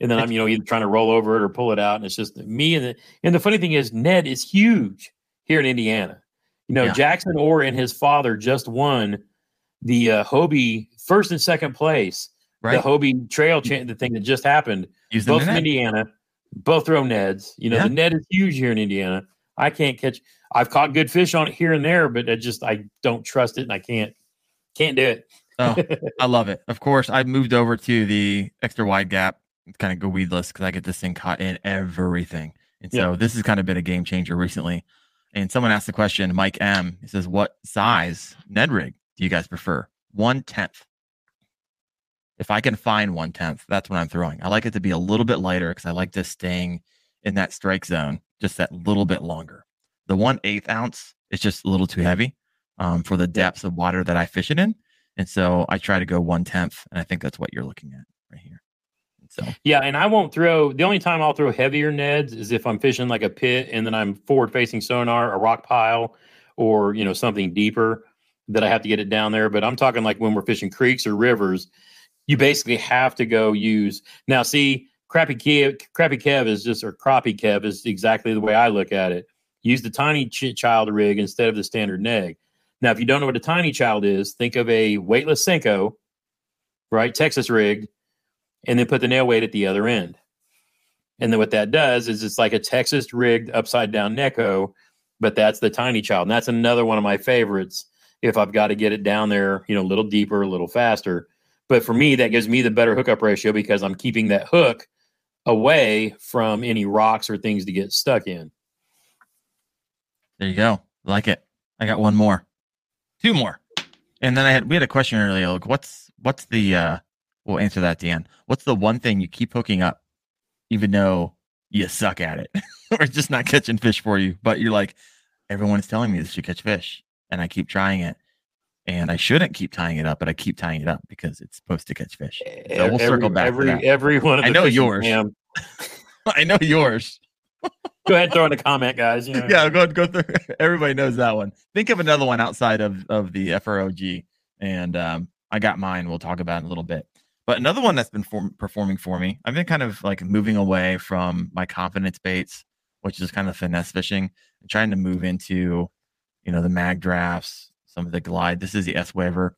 And then i'm you know either trying to roll over it or pull it out and it's just me and the and the funny thing is ned is huge here in indiana. You know Yeah. jackson orr and his father just won the uh, hobie first and second place right? the Hobie Trail cha- the thing that just happened. Using both Ned. Indiana, both throw neds. You know, Yeah. the Ned is huge here in Indiana. I can't catch. I've caught good fish on it here and there, but I just I don't trust it, and I can't can't do it. Oh, I love it. Of course, I've moved over to the extra wide gap, kind of go weedless because I get this thing caught in everything. And so this has kind of been a game changer recently. And someone asked the question, Mike M. He says, "What size Ned rig do you guys prefer? One tenth. If I can find one tenth, that's what I'm throwing. I like it to be a little bit lighter because I like this staying in that strike zone just that little bit longer. The one eighth ounce is just a little too heavy um, for the depths of water that I fish it in. And so I try to go one tenth, and I think that's what you're looking at right here. So Yeah, and I won't throw. The only time I'll throw heavier neds is if I'm fishing like a pit, and then I'm forward facing sonar, a rock pile, or you know something deeper that I have to get it down there. But I'm talking like when we're fishing creeks or rivers, you basically have to go use. Now, see, crappy Kev, crappy Kev is just or crappy Kev is exactly the way I look at it. Use the tiny ch- child rig instead of the standard Ned. Now, if you don't know what a tiny child is, think of a weightless Senko, right? Texas rigged, and then put the nail weight at the other end. And then what that does is it's like a Texas rigged upside down Neko, but that's the tiny child. And that's another one of my favorites if I've got to get it down there, you know, a little deeper, a little faster. But for me, that gives me the better hookup ratio because I'm keeping that hook away from any rocks or things to get stuck in. there you go. Like it. I got one more, two more, and then I had we had a question earlier. Like, what's what's the uh? We'll answer that at the end. What's the one thing you keep hooking up, even though you suck at it, or just not catching fish for you? But you're like, everyone is telling me this should catch fish, and I keep trying it, and I shouldn't keep tying it up, but I keep tying it up because it's supposed to catch fish. So we'll circle back to Every that. every one of I know yours. I know yours. Go ahead, throw in a comment, guys. You know. yeah, go go through. Everybody knows that one. Think of another one outside of of the FROG, and um, I got mine. We'll talk about in a little bit. but another one that's been form- performing for me, I've been kind of like moving away from my confidence baits, which is kind of finesse fishing, and trying to move into, you know, the mag drafts, some of the glide. This is the S Waver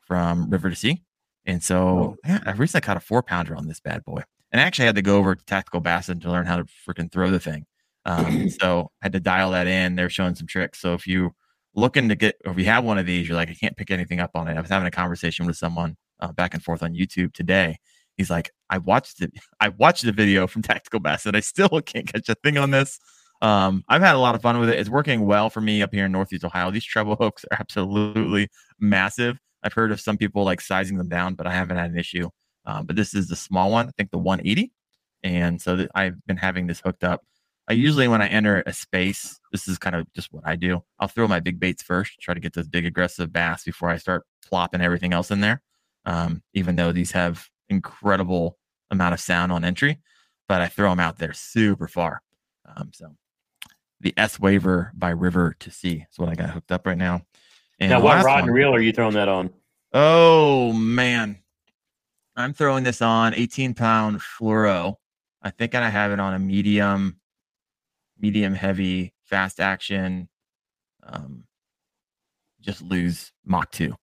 from River to Sea. And so Oh. yeah, I recently caught a four pounder on this bad boy. And I actually had to go over to Tactical Bassin to learn how to freaking throw the thing. Um, so I had to dial that in. They're showing some tricks. So if you looking to get, or if you have one of these, you're like, I can't pick anything up on it. I was having a conversation with someone uh, back and forth on YouTube today. He's like, I watched it. I watched the video from Tactical Bassin. I still can't catch a thing on this. Um, I've had a lot of fun with it. It's working well for me up here in Northeast Ohio. These treble hooks are absolutely massive. I've heard of some people like sizing them down, but I haven't had an issue. Um, but this is the small one, I think the 180. And so th- I've been having this hooked up. I usually, when I enter a space, this is kind of just what I do. I'll throw my big baits first, try to get those big aggressive bass before I start plopping everything else in there. Um, even though these have incredible amount of sound on entry, but I throw them out there super far. Um, so the S Waver by River to Sea is what I got hooked up right now. And now, what rod and reel are you throwing that on? Oh man, I'm throwing this on 18 pound fluoro. I think I have it on a medium, medium heavy, fast action. Um, just Lew's Mach 2.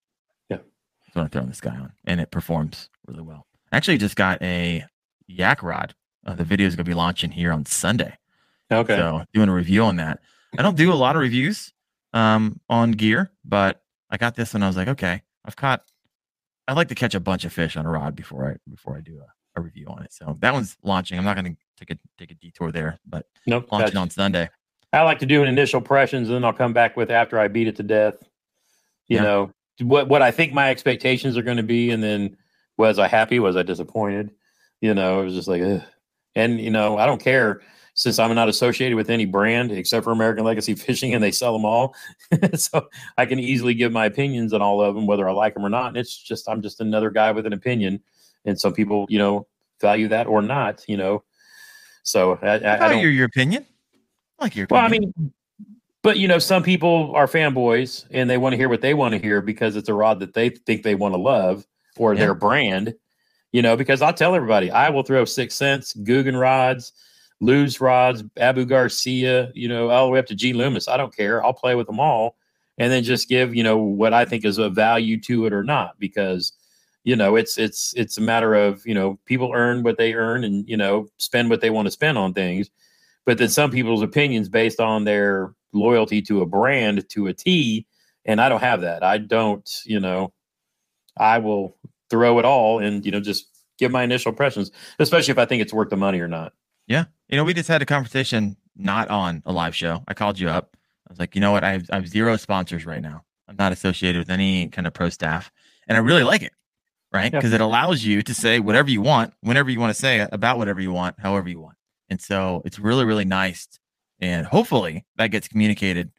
Yeah. That's what I'm throwing this guy on, and it performs really well. I actually just got a yak rod. Uh, the video is going to be launching here on Sunday. Okay. So doing a review on that. I don't do a lot of reviews um, on gear, but I got this and I was like, okay, I've caught. I like to catch a bunch of fish on a rod before I before I do a, a review on it. So that one's launching. I'm not going to take a take a detour there, but nope. launching on Sunday. I like to do an initial impressions, and then I'll come back with after I beat it to death. You Yeah. know what what I think my expectations are going to be, and then was I happy? Was I disappointed? You know, it was just like, Ugh. and you know, I don't care since I'm not associated with any brand except for American Legacy Fishing, and they sell them all, so I can easily give my opinions on all of them, whether I like them or not. And it's just I'm just another guy with an opinion, and some people, you know, value that or not. You know, so I, I, I I don't. your your opinion. I like your Well. I mean, but you know, some people are fanboys and they want to hear what they want to hear because it's a rod that they think they want to love or Yeah. their brand. You know, because I'll tell everybody, I will throw Six Sense, Guggen rods, Lew's rods, Abu Garcia, you know, all the way up to G Loomis. I don't care. I'll play with them all, and then just give you know what I think is a value to it or not because you know it's it's it's a matter of you know people earn what they earn and you know spend what they want to spend on things but then some people's opinions based on their loyalty to a brand to a T, and I don't have that. I don't, you know, I will throw it all and you know just give my initial impressions, especially if I think it's worth the money or not. Yeah. You know, we just had a conversation not on a live show. I called you up. I was like, you know what? I have, I have zero sponsors right now. I'm not associated with any kind of pro staff. And I really like it, right? Because it allows you to say whatever you want, whenever you want to say it, about whatever you want, however you want. And so it's really, really nice. And hopefully that gets communicated.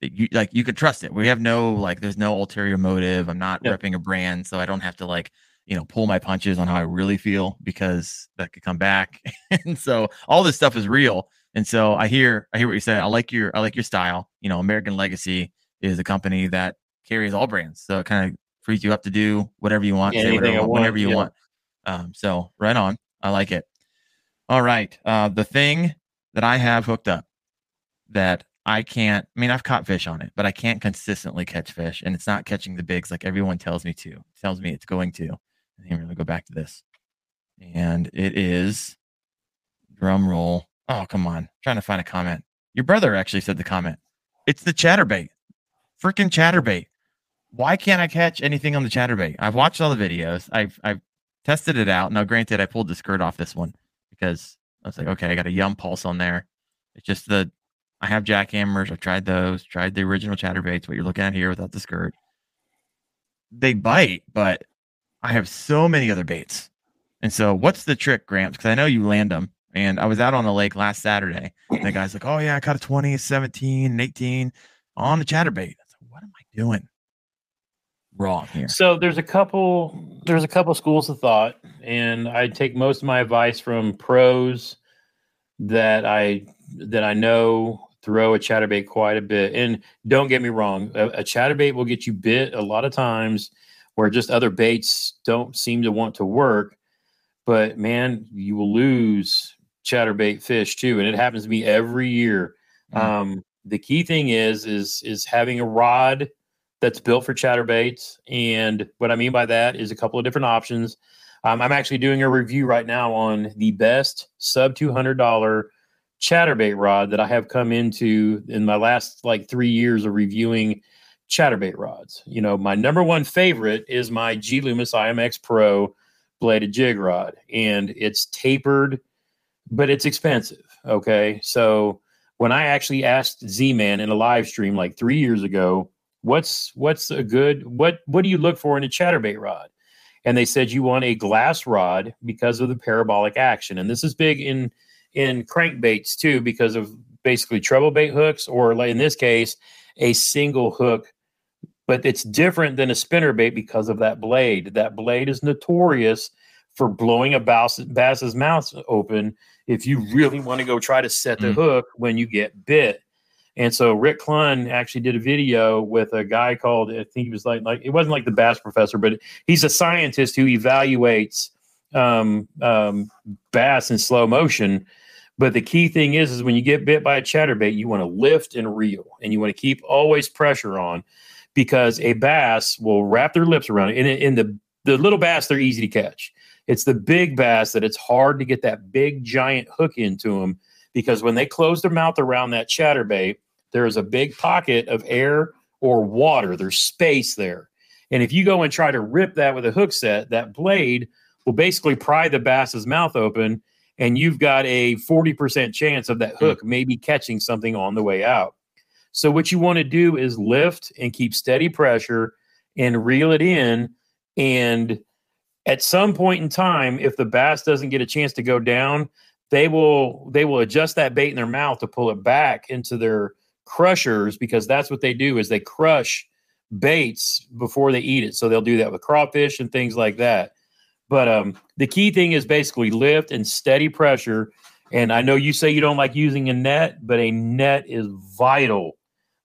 that You like you could trust it. We have no like there's no ulterior motive. I'm not Yeah. repping a brand, so I don't have to like you know pull my punches on how I really feel because that could come back. and so all this stuff is real. And so I hear I hear what you say. I like your I like your style. You know, American Legacy is a company that carries all brands, so it kind of frees you up to do whatever you want, say whatever, want, whenever you yeah. want. Um, so right on. I like it. All right. Uh, the thing that I have hooked up that I can't, I mean, I've caught fish on it, but I can't consistently catch fish and it's not catching the bigs like everyone tells me to, tells me it's going to. I think we're going to go back to this. And it is drum roll. Oh, come on. trying to find a comment. Your brother actually said the comment. It's the chatterbait. Freaking chatterbait. Why can't I catch anything on the chatterbait? I've watched all the videos. I've I've tested it out. Now, granted, I pulled the skirt off this one because I was like, okay, I got a yum pulse on there. It's just the I have jackhammers. I've tried those, tried the original chatterbaits, what you're looking at here without the skirt. They bite, but I have so many other baits. And so, what's the trick, Gramps? Because I know you land them. And I was out on the lake last Saturday. And the guy's like, oh, yeah, I caught a 20, 17, and 18 on the chatterbait. I like, what am I doing wrong here? So there's a couple there's a couple schools of thought, and I take most of my advice from pros that I that I know throw a chatterbait quite a bit. And don't get me wrong, a, a chatterbait will get you bit a lot of times where just other baits don't seem to want to work. But man, you will lose chatterbait fish too, and it happens to me every year. Mm. Um, the key thing is is is having a rod that's built for chatterbaits, and what I mean by that is a couple of different options. Um, I'm actually doing a review right now on the best sub two hundred dollar chatterbait rod that I have come into in my last like three years of reviewing chatterbait rods. You know, my number one favorite is my G Loomis IMX Pro bladed jig rod, and it's tapered, but it's expensive. Okay. So when I actually asked Z Man in a live stream like three years ago, what's what's a good what what do you look for in a chatterbait rod? And they said you want a glass rod because of the parabolic action. And this is big in in crankbaits too, because of basically treble bait hooks, or in this case, a single hook but it's different than a spinner bait because of that blade. That blade is notorious for blowing a bass, bass's mouth open if you really want to go try to set the mm. hook when you get bit. And so Rick Clunn actually did a video with a guy called I think he was like like it wasn't like the bass professor, but he's a scientist who evaluates um, um, bass in slow motion. But the key thing is, is when you get bit by a chatterbait, you want to lift and reel, and you want to keep always pressure on because a bass will wrap their lips around it. And in the the little bass, they're easy to catch. It's the big bass that it's hard to get that big giant hook into them because when they close their mouth around that chatterbait, there is a big pocket of air or water. There's space there. And if you go and try to rip that with a hook set, that blade will basically pry the bass's mouth open, and you've got a 40% chance of that hmm. hook maybe catching something on the way out. So what you want to do is lift and keep steady pressure and reel it in. And at some point in time, if the bass doesn't get a chance to go down, they will they will adjust that bait in their mouth to pull it back into their crushers because that's what they do is they crush baits before they eat it. So they'll do that with crawfish and things like that. But um, the key thing is basically lift and steady pressure. And I know you say you don't like using a net, but a net is vital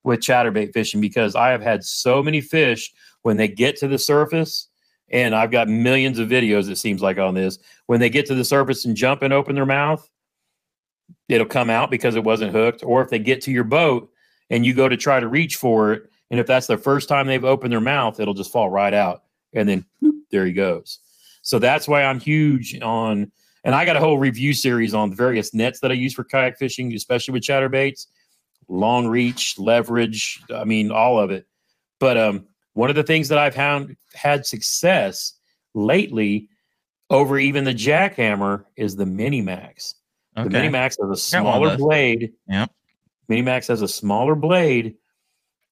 with chatterbait fishing because I have had so many fish when they get to the surface, and I've got millions of videos, it seems like, on this. When they get to the surface and jump and open their mouth, it'll come out because it wasn't hooked. Or if they get to your boat and you go to try to reach for it, and if that's the first time they've opened their mouth, it'll just fall right out. And then whoop, there he goes. So that's why I'm huge on, and I got a whole review series on the various nets that I use for kayak fishing, especially with chatterbaits long reach, leverage. I mean, all of it. But um, one of the things that I've found had success lately over even the jackhammer is the Mini Max. Okay. The Mini Max has a smaller blade. Yep. Mini Max has a smaller blade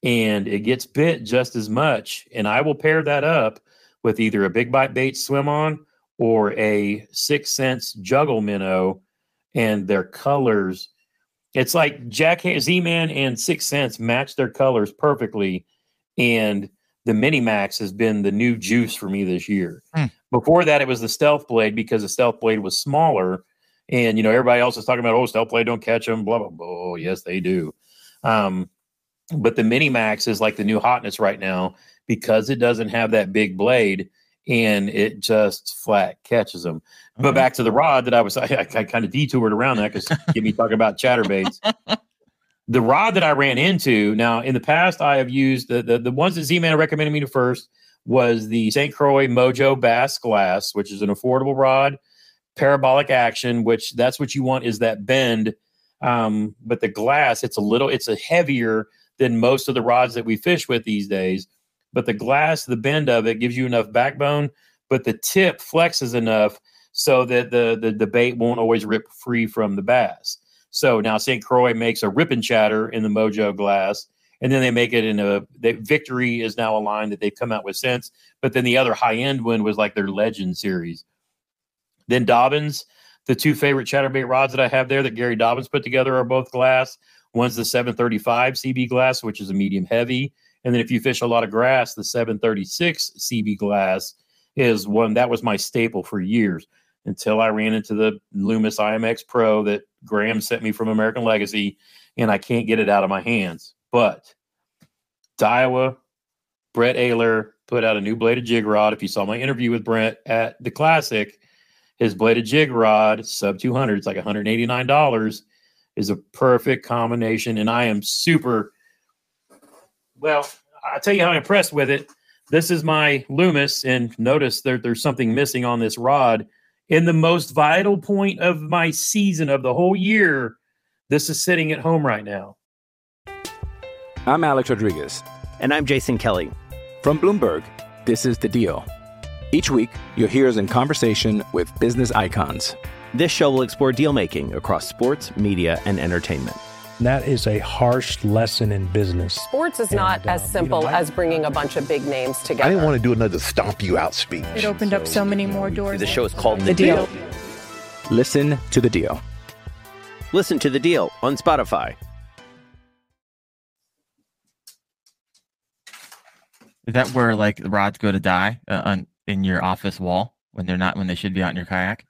and it gets bit just as much. And I will pair that up with either a big bite bait swim on or a Six Sense juggle minnow, and their colors it's like Jack Z Man and Six Sense match their colors perfectly, and the Mini Max has been the new juice for me this year. Hmm. Before that, it was the Stealth Blade because the Stealth Blade was smaller, and you know everybody else is talking about oh Stealth Blade don't catch them, blah blah blah. Oh yes, they do. Um, but the Mini Max is like the new hotness right now because it doesn't have that big blade and it just flat catches them. But mm-hmm. back to the rod that I was, I, I kind of detoured around that because get me talking about chatterbaits. the rod that I ran into now in the past, I have used the the, the ones that Z Man recommended me to first was the St. Croix Mojo Bass Glass, which is an affordable rod, parabolic action, which that's what you want is that bend. Um, but the glass, it's a little, it's a heavier than most of the rods that we fish with these days but the glass, the bend of it gives you enough backbone, but the tip flexes enough so that the, the, bait won't always rip free from the bass. So now St. Croix makes a rip and chatter in the Mojo glass, and then they make it in a Victory is now a line that they've come out with since. But then the other high end one was like their Legend series. Then Dobyns, the two favorite chatterbait rods that I have there that Gary Dobyns put together are both glass. One's the 735 CB glass, which is a medium heavy, and then if you fish a lot of grass, the 736 CB glass is one that was my staple for years until I ran into the Loomis IMX Pro that Graham sent me from American Legacy, and I can't get it out of my hands. But Daiwa, Brent Ehrler, put out a new bladed jig rod. If you saw my interview with Brent at the Classic, his bladed jig rod, sub 200, it's like $189, is a perfect combination. And I am super, well, I'll tell you how I'm impressed with it. This is my Loomis, and notice that there's something missing on this rod. In the most vital point of my season of the whole year, this is sitting at home right now. I'm Alex Rodriguez. And I'm Jason Kelly. From Bloomberg, this is The Deal. Each week, you'll hear us in conversation with business icons. This show will explore deal making across sports, media, and entertainment. That is a harsh lesson in business. Sports is not And, uh, as you know, simple I- as bringing a bunch of big names together. I didn't want to do another stomp you out speech. It opened up so many more doors. The show is called The, The deal. Deal. Listen to The Deal. Listen to The Deal on Spotify. Is that where like the rods go to die uh, on in your office wall when they're not when they should be out in your kayak?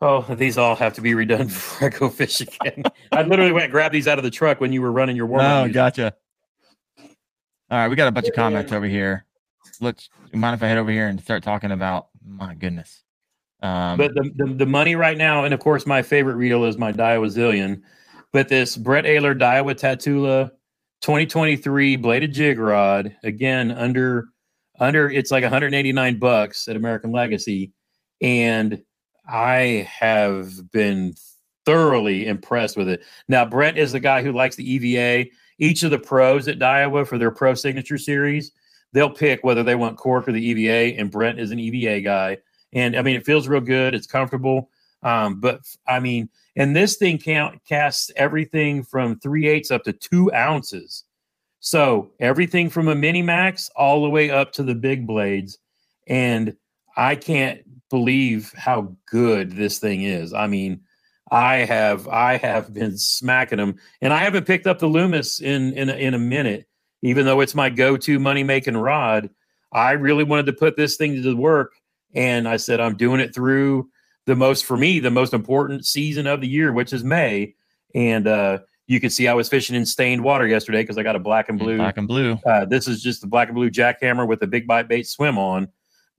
Oh, these all have to be redone before I go fish again. I literally went and grabbed these out of the truck when you were running your warm up. Oh, gotcha. All right, we got a bunch of comments over here. Let's mind if I head over here and start talking about my goodness. Um, But the, the the money right now, and of course, my favorite reel is my Daiwa Zillion. But this Brent Ehrler Daiwa Tatula 2023 bladed jig rod again under under it's like 189 bucks at American Legacy, and I have been thoroughly impressed with it. Now Brent is the guy who likes the EVA. Each of the pros at Daiwa for their Pro Signature Series, they'll pick whether they want cork or the EVA, and Brent is an EVA guy. And I mean, it feels real good. It's comfortable. Um, but I mean, and this thing count casts everything from three eighths up to two ounces. So everything from a mini max all the way up to the big blades. And I can't believe how good this thing is. I mean, I have I have been smacking them, and I haven't picked up the Loomis in in a, in a minute, even though it's my go-to money making rod. I really wanted to put this thing to work, and I said I'm doing it through the most for me the most important season of the year, which is May. And uh, you can see I was fishing in stained water yesterday because I got a black and blue. black and blue. Uh, this is just the black and blue jackhammer with a big bite bait swim on,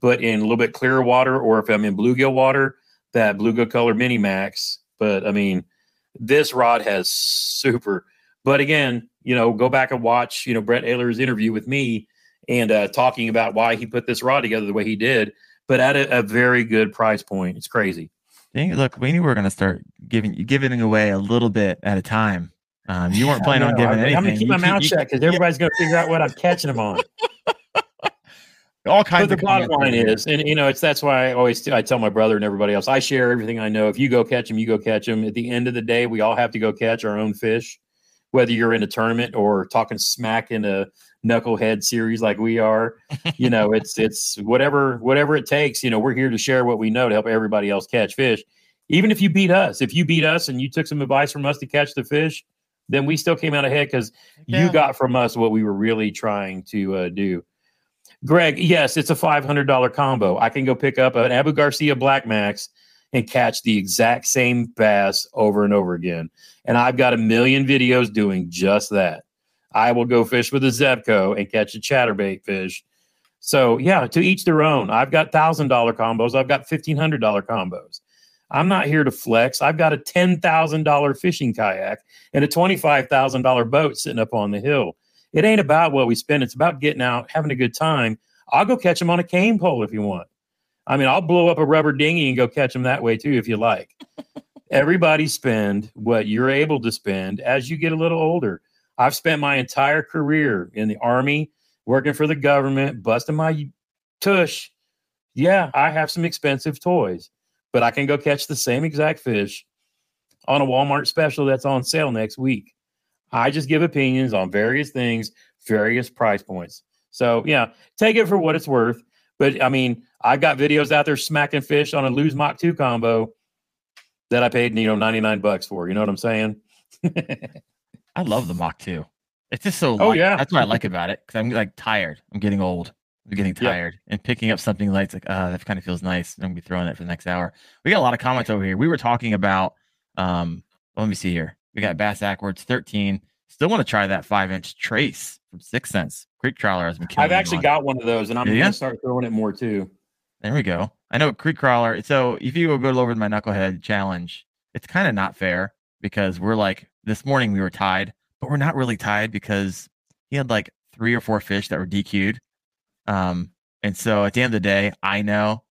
but in a little bit clearer water, or if I'm in bluegill water, that bluegill color mini max. But I mean, this rod has super. But again, you know, go back and watch, you know, Brent Ehrler's interview with me and uh, talking about why he put this rod together the way he did, but at a, a very good price point. It's crazy. Dang, look, we knew we were going to start giving giving away a little bit at a time. Um, you weren't planning on giving I- anything. I'm gonna keep You my mouth you- shut because everybody's gonna figure out what I'm catching them on. all kinds But the of bottom line is and you know, it's that's why I always I tell my brother and everybody else, I share everything I know. If you go catch them, you go catch them. At the end of the day, we all have to go catch our own fish, whether you're in a tournament or talking smack in a knucklehead series like we are. You know, it's it's whatever whatever it takes. You know, we're here to share what we know to help everybody else catch fish. Even if you beat us, if you beat us and you took some advice from us to catch the fish, then we still came out ahead because Yeah. you got from us what we were really trying to uh, do. Greg, yes, it's a five hundred dollar combo. I can go pick up an Abu Garcia Black Max and catch the exact same bass over and over again. And I've got a million videos doing just that. I will go fish with a Zebco and catch a chatterbait fish. So yeah, to each their own. I've got thousand dollar combos. I've got fifteen hundred dollar combos. I'm not here to flex. I've got a ten thousand dollar fishing kayak and a twenty five thousand dollar boat sitting up on the hill. It ain't about what we spend. It's about getting out, having a good time. I'll go catch them on a cane pole if you want. I mean, I'll blow up a rubber dinghy and go catch them that way too if you like. Everybody spend what you're able to spend as you get a little older. I've spent my entire career in the army, working for the government, busting my tush. Yeah, I have some expensive toys, but I can go catch the same exact fish on a Walmart special that's on sale next week. I just give opinions on various things, various price points. So yeah, take it for what it's worth. But I mean, I've got videos out there smacking fish on a Lew's Mach 2 combo that I paid, you know, 99 bucks for. You know what I'm saying? I love the Mach 2. It's just so Oh, yeah. That's what I like about it. Because I'm like tired. I'm getting old. I'm getting tired. And picking up something light, like, uh, that kind of feels nice. I'm gonna be throwing it for the next hour. We got a lot of comments over here. We were talking about um let me see here. We got Bass Ackwards 13. Still want to try that five inch trace from Six Sense. Creek Crawler has been killing I've actually on. got one of those, and I'm Yeah, going yeah. to start throwing it more too. There we go. I know Creek Crawler. So if you go over to my Knucklehead challenge, it's kind of not fair because we're like this morning we were tied, but we're not really tied because he had like three or four fish that were DQ'd. Um, and so at the end of the day, I know,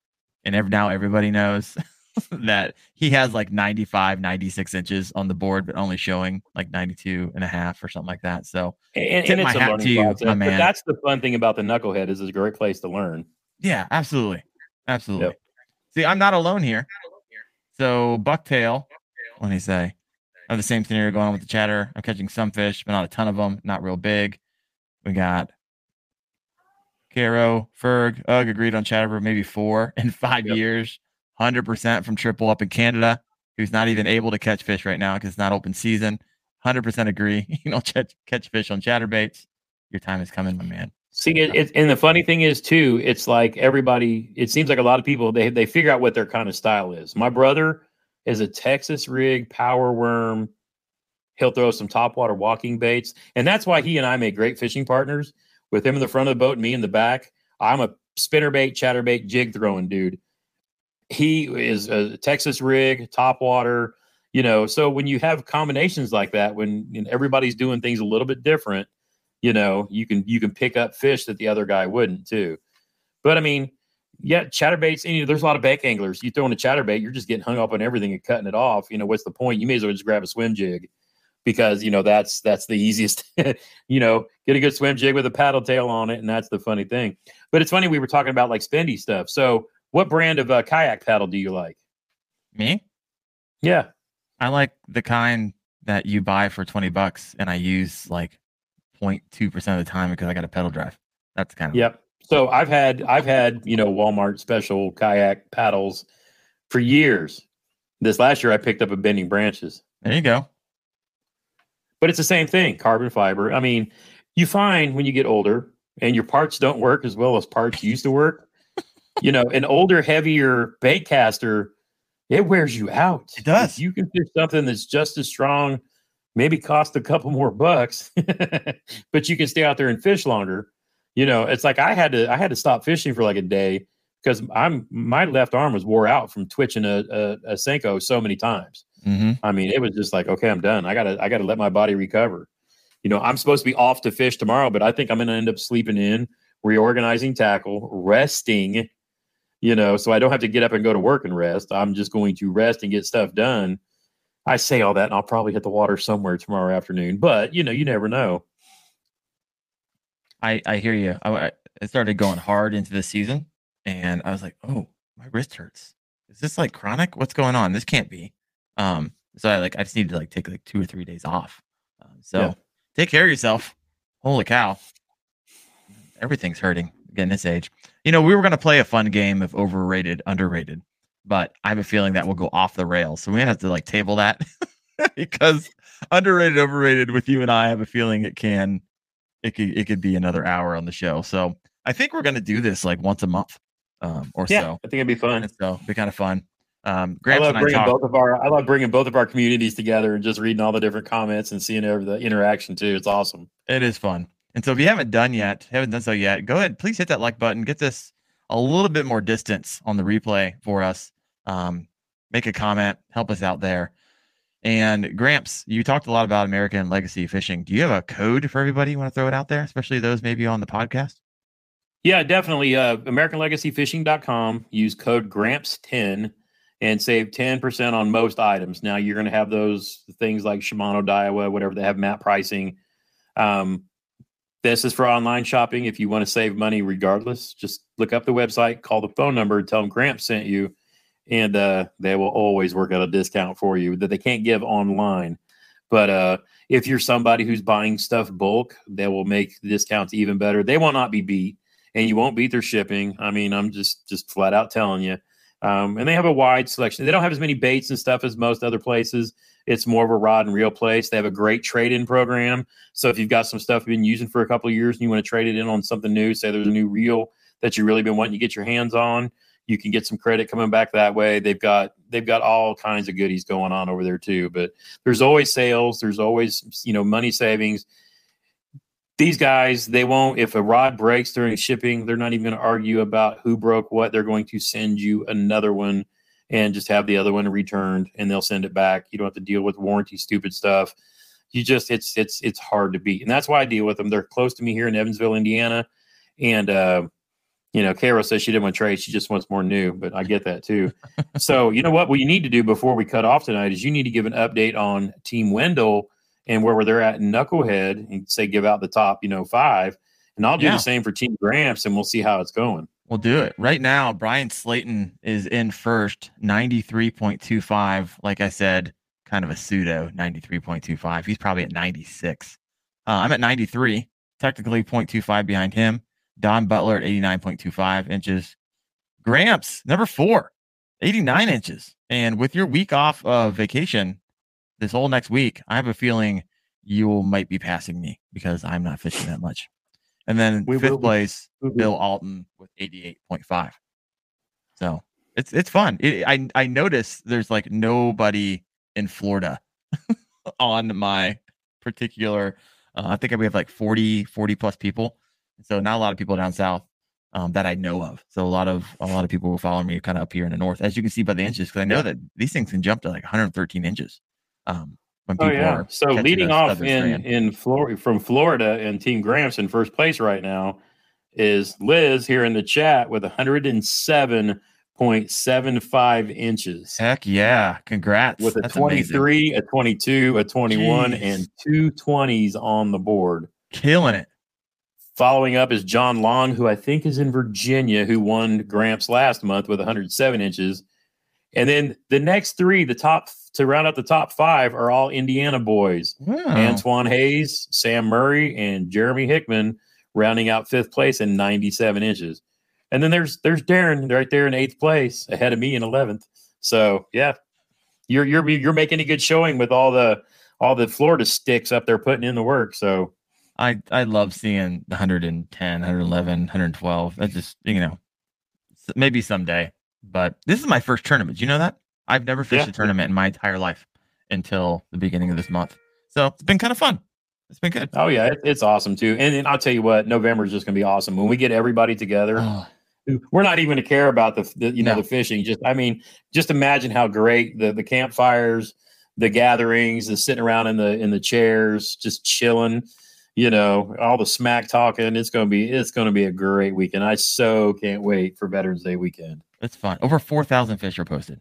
and every, now everybody knows that he has like 95, 96 inches on the board, but only showing like 92 and a half or something like that. So And, Tip and my a hat to you, process. my man. that's the fun thing about the knucklehead is it's a great place to learn. Yeah, absolutely. Absolutely. Yep. See, I'm not alone here. So bucktail, what do you say? I have the same scenario going on with the chatter. I'm catching some fish, but not a ton of them, not real big. We got Caro, Ferg, Ugg agreed on chatter for maybe four in five Yep. years. 100% from Triple up in Canada, who's not even able to catch fish right now because it's not open season. 100% agree. You don't catch, catch fish on chatterbaits. Your time is coming, my man. See, it, it, and the funny thing is too, it's like everybody. It seems like a lot of people they they figure out what their kind of style is. My brother is a Texas rig power worm. He'll throw some topwater walking baits, and that's why he and I make great fishing partners. With him in the front of the boat and me in the back, I'm a spinnerbait, chatterbait, jig throwing dude. He is a Texas rig, topwater. You know, so when you have combinations like that, when you know, everybody's doing things a little bit different, you know you can you can pick up fish that the other guy wouldn't too. But i mean yeah chatterbaits you know, there's a lot of bank anglers. You throw in a chatterbait you're just getting hung up on everything and cutting it off. You know what's the point? You may as well just grab a swim jig because you know that's that's the easiest you know get a good swim jig with a paddle tail on it and that's the funny thing. But it's funny we were talking about like spendy stuff. So what brand of uh, kayak paddle do you like Me? yeah I like the kind that you buy for 20 bucks and I use like 0.2% of the time because I got a pedal drive. That's kind of Yep. So I've had I've had you know Walmart special kayak paddles for years. This last year I picked up a bending branches, There you go. but it's the same thing, carbon fiber. I mean, you find when you get older and your parts don't work as well as parts used to work. You know, an older, heavier bait caster, it wears you out. It does. If you can fish something that's just as strong, maybe cost a couple more bucks, but you can stay out there and fish longer. You know, it's like I had to I had to stop fishing for like a day because I'm my left arm was wore out from twitching a a, a Senko so many times. hmm I mean, it was just like, okay, I'm done. I gotta I gotta let my body recover. You know, I'm supposed to be off to fish tomorrow, but I think I'm gonna end up sleeping in, reorganizing tackle, resting. You know, so I don't have to get up and go to work and rest. I'm just going to rest and get stuff done. I say all that, and I'll probably hit the water somewhere tomorrow afternoon. But you know, you never know. I, I hear you. I, I started going hard into the season and I was like, oh, my wrist hurts. Is this like chronic? What's going on? This can't be. Um, so I like, I just need to like take like two or three days off. Um, so Yeah. take care of yourself. Holy cow. Everything's hurting again this age. You know, we were going to play a fun game of overrated, underrated, but I have a feeling that will go off the rails. So we have to like table that because underrated, overrated with you and I, I have a feeling it can, it could, it could be another hour on the show. So I think we're going to do this like once a month um, or Yeah, so. I think it'd be fun. And so it'd be kind of fun. Um, I love and I bringing both of our I love bringing both of our communities together and just reading all the different comments and seeing over the interaction too. It's awesome. It is fun. And so if you haven't done yet, haven't done so yet, go ahead, please hit that like button. Get this a little bit more distance on the replay for us. Um, make a comment, help us out there. And Gramps, you talked a lot about American legacy fishing. Do you have a code for everybody? You want to throw it out there, especially those maybe on the podcast? Yeah, definitely. Uh, AmericanLegacyFishing.com. Use code GRAMPS10 and save 10% on most items. Now, you're going to have those things like Shimano, Daiwa, whatever, they have map pricing. Um, this is for online shopping. If you want to save money regardless, just look up the website, call the phone number, tell them Gramps sent you, and uh, they will always work out a discount for you that they can't give online. But uh, if you're somebody who's buying stuff bulk, they will make the discounts even better. They will not be beat and you won't beat their shipping. I mean, I'm just just flat out telling you. Um, and they have a wide selection. They don't have as many baits and stuff as most other places. It's more of a rod and reel place. They have a great trade-in program. So if you've got some stuff you've been using for a couple of years and you want to trade it in on something new, say there's a new reel that you really been wanting to get your hands on, you can get some credit coming back that way. They've got they've got all kinds of goodies going on over there too. But there's always sales. There's always you know money savings. These guys, they won't. If a rod breaks during shipping, they're not even going to argue about who broke what. They're going to send you another one and just have the other one returned, and they'll send it back. You don't have to deal with warranty stupid stuff. You just it's it's it's hard to beat, and that's why I deal with them. They're close to me here in Evansville, Indiana, and uh, you know, Kara says she didn't want to trade. She just wants more new, but I get that too. so, you know what? What you need to do before we cut off tonight is you need to give an update on Team Wendell and where they're at in Knucklehead and say, give out the top, you know, five. And I'll do Yeah. the same for Team Gramps and we'll see how it's going. We'll do it right now. Brian Slayton is in first, 93.25. Like I said, kind of a pseudo 93.25. He's probably at 96. Uh, I'm at 93, technically 0.25 behind him. Don Butler at 89.25 inches. Gramps, number four, 89 inches. And with your week off of vacation this whole next week, I have a feeling you might be passing me because I'm not fishing that much. And then We fifth place, will. Bill Alton with 88.5. So it's it's fun. It, I I noticed there's like nobody in Florida on my particular. Uh, I think we have like 40 40 plus people. So not a lot of people down south um, that I know of. So a lot of a lot of people who follow me kind of up here in the north, as you can see by the inches, because I know that these things can jump to like 113 inches. Um, Oh yeah. So leading off in in Florida from Florida and Team Gramps in first place right now is Liz here in the chat with 107.75 inches. Heck yeah! Congrats. with a That's amazing. 23, a 22, a 21, Jeez. and two 20s on the board. killing it. Following up is John Long, who I think is in Virginia, who won Gramps last month with 107 inches. And then the next three, the top to round out the top five, are all Indiana boys. Wow. Antoine Hayes, Sam Murray, and Jeremy Hickman rounding out fifth place in 97 inches. And then there's there's Darren right there in eighth place, ahead of me in 11th. So yeah, you're you're you're making a good showing with all the all the Florida sticks up there putting in the work. So I I love seeing the 110, 111, 112. That's just you know, maybe someday. But this is my first tournament. Do you know that? I've never fished Yeah. a tournament in my entire life until the beginning of this month. So it's been kind of fun. It's been good. oh yeah, it's awesome too. And, then I'll tell you what, November is just gonna be awesome when we get everybody together. Oh, we're not even to care about the, the you know No. the fishing just i mean just imagine how great the the campfires the gatherings the sitting around in the in the chairs just chilling you know all the smack talking it's going to be it's going to be a great weekend i so can't wait for veterans day weekend it's fun. Over 4,000 fish are posted.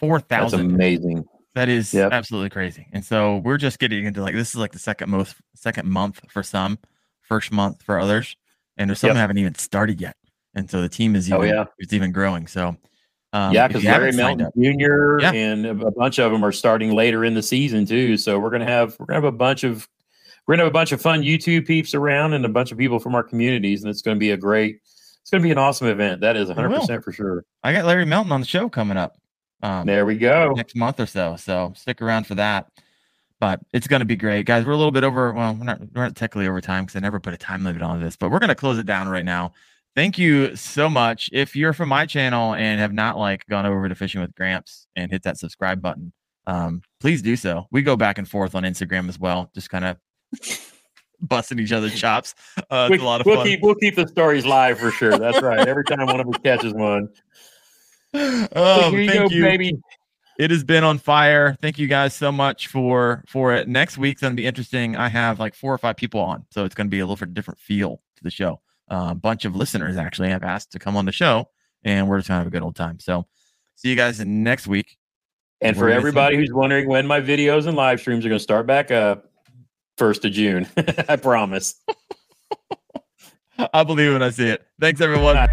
That's 4,000. amazing That is Yep. absolutely crazy. And so we're just getting into like this is like the second most second month for some, first month for others, and there's some Yep. haven't even started yet. And so the team is Oh, even yeah. it's even growing. So um, yeah because larry melton up- jr Yeah. and a a bunch of them are starting later in the season too so we're going to have we're going to have a bunch of we're going to have a bunch of fun youtube peeps around and a bunch of people from our communities and it's going to be a great it's going to be an awesome event that is 100% for sure I got Larry Melton on the show coming up um, there we go next month or so. So stick around for that. But it's going to be great, guys. We're a little bit over. Well, we're not, we're not technically over time because I never put a time limit on this, but we're going to close it down right now. Thank you so much. If you're from my channel and have not like gone over to Fishing with Gramps and hit that subscribe button, um, please do so. We go back and forth on Instagram as well, just kind of busting each other's chops. Uh, it's a lot of will fun. keep we'll keep the stories live for sure that's right every time one of us catches one oh, here you thank go you. baby it has been on fire. Thank you guys so much for for it. Next week's gonna be interesting. I have like four or five people on, so it's gonna be a little bit different feel to the show. Uh, a bunch of listeners actually have asked to come on the show, and we're just gonna have a good old time. So, see you guys next week. and We're for everybody who's wondering when my videos and live streams are going to start back up first of june i promise I believe when I see it. Thanks, everyone.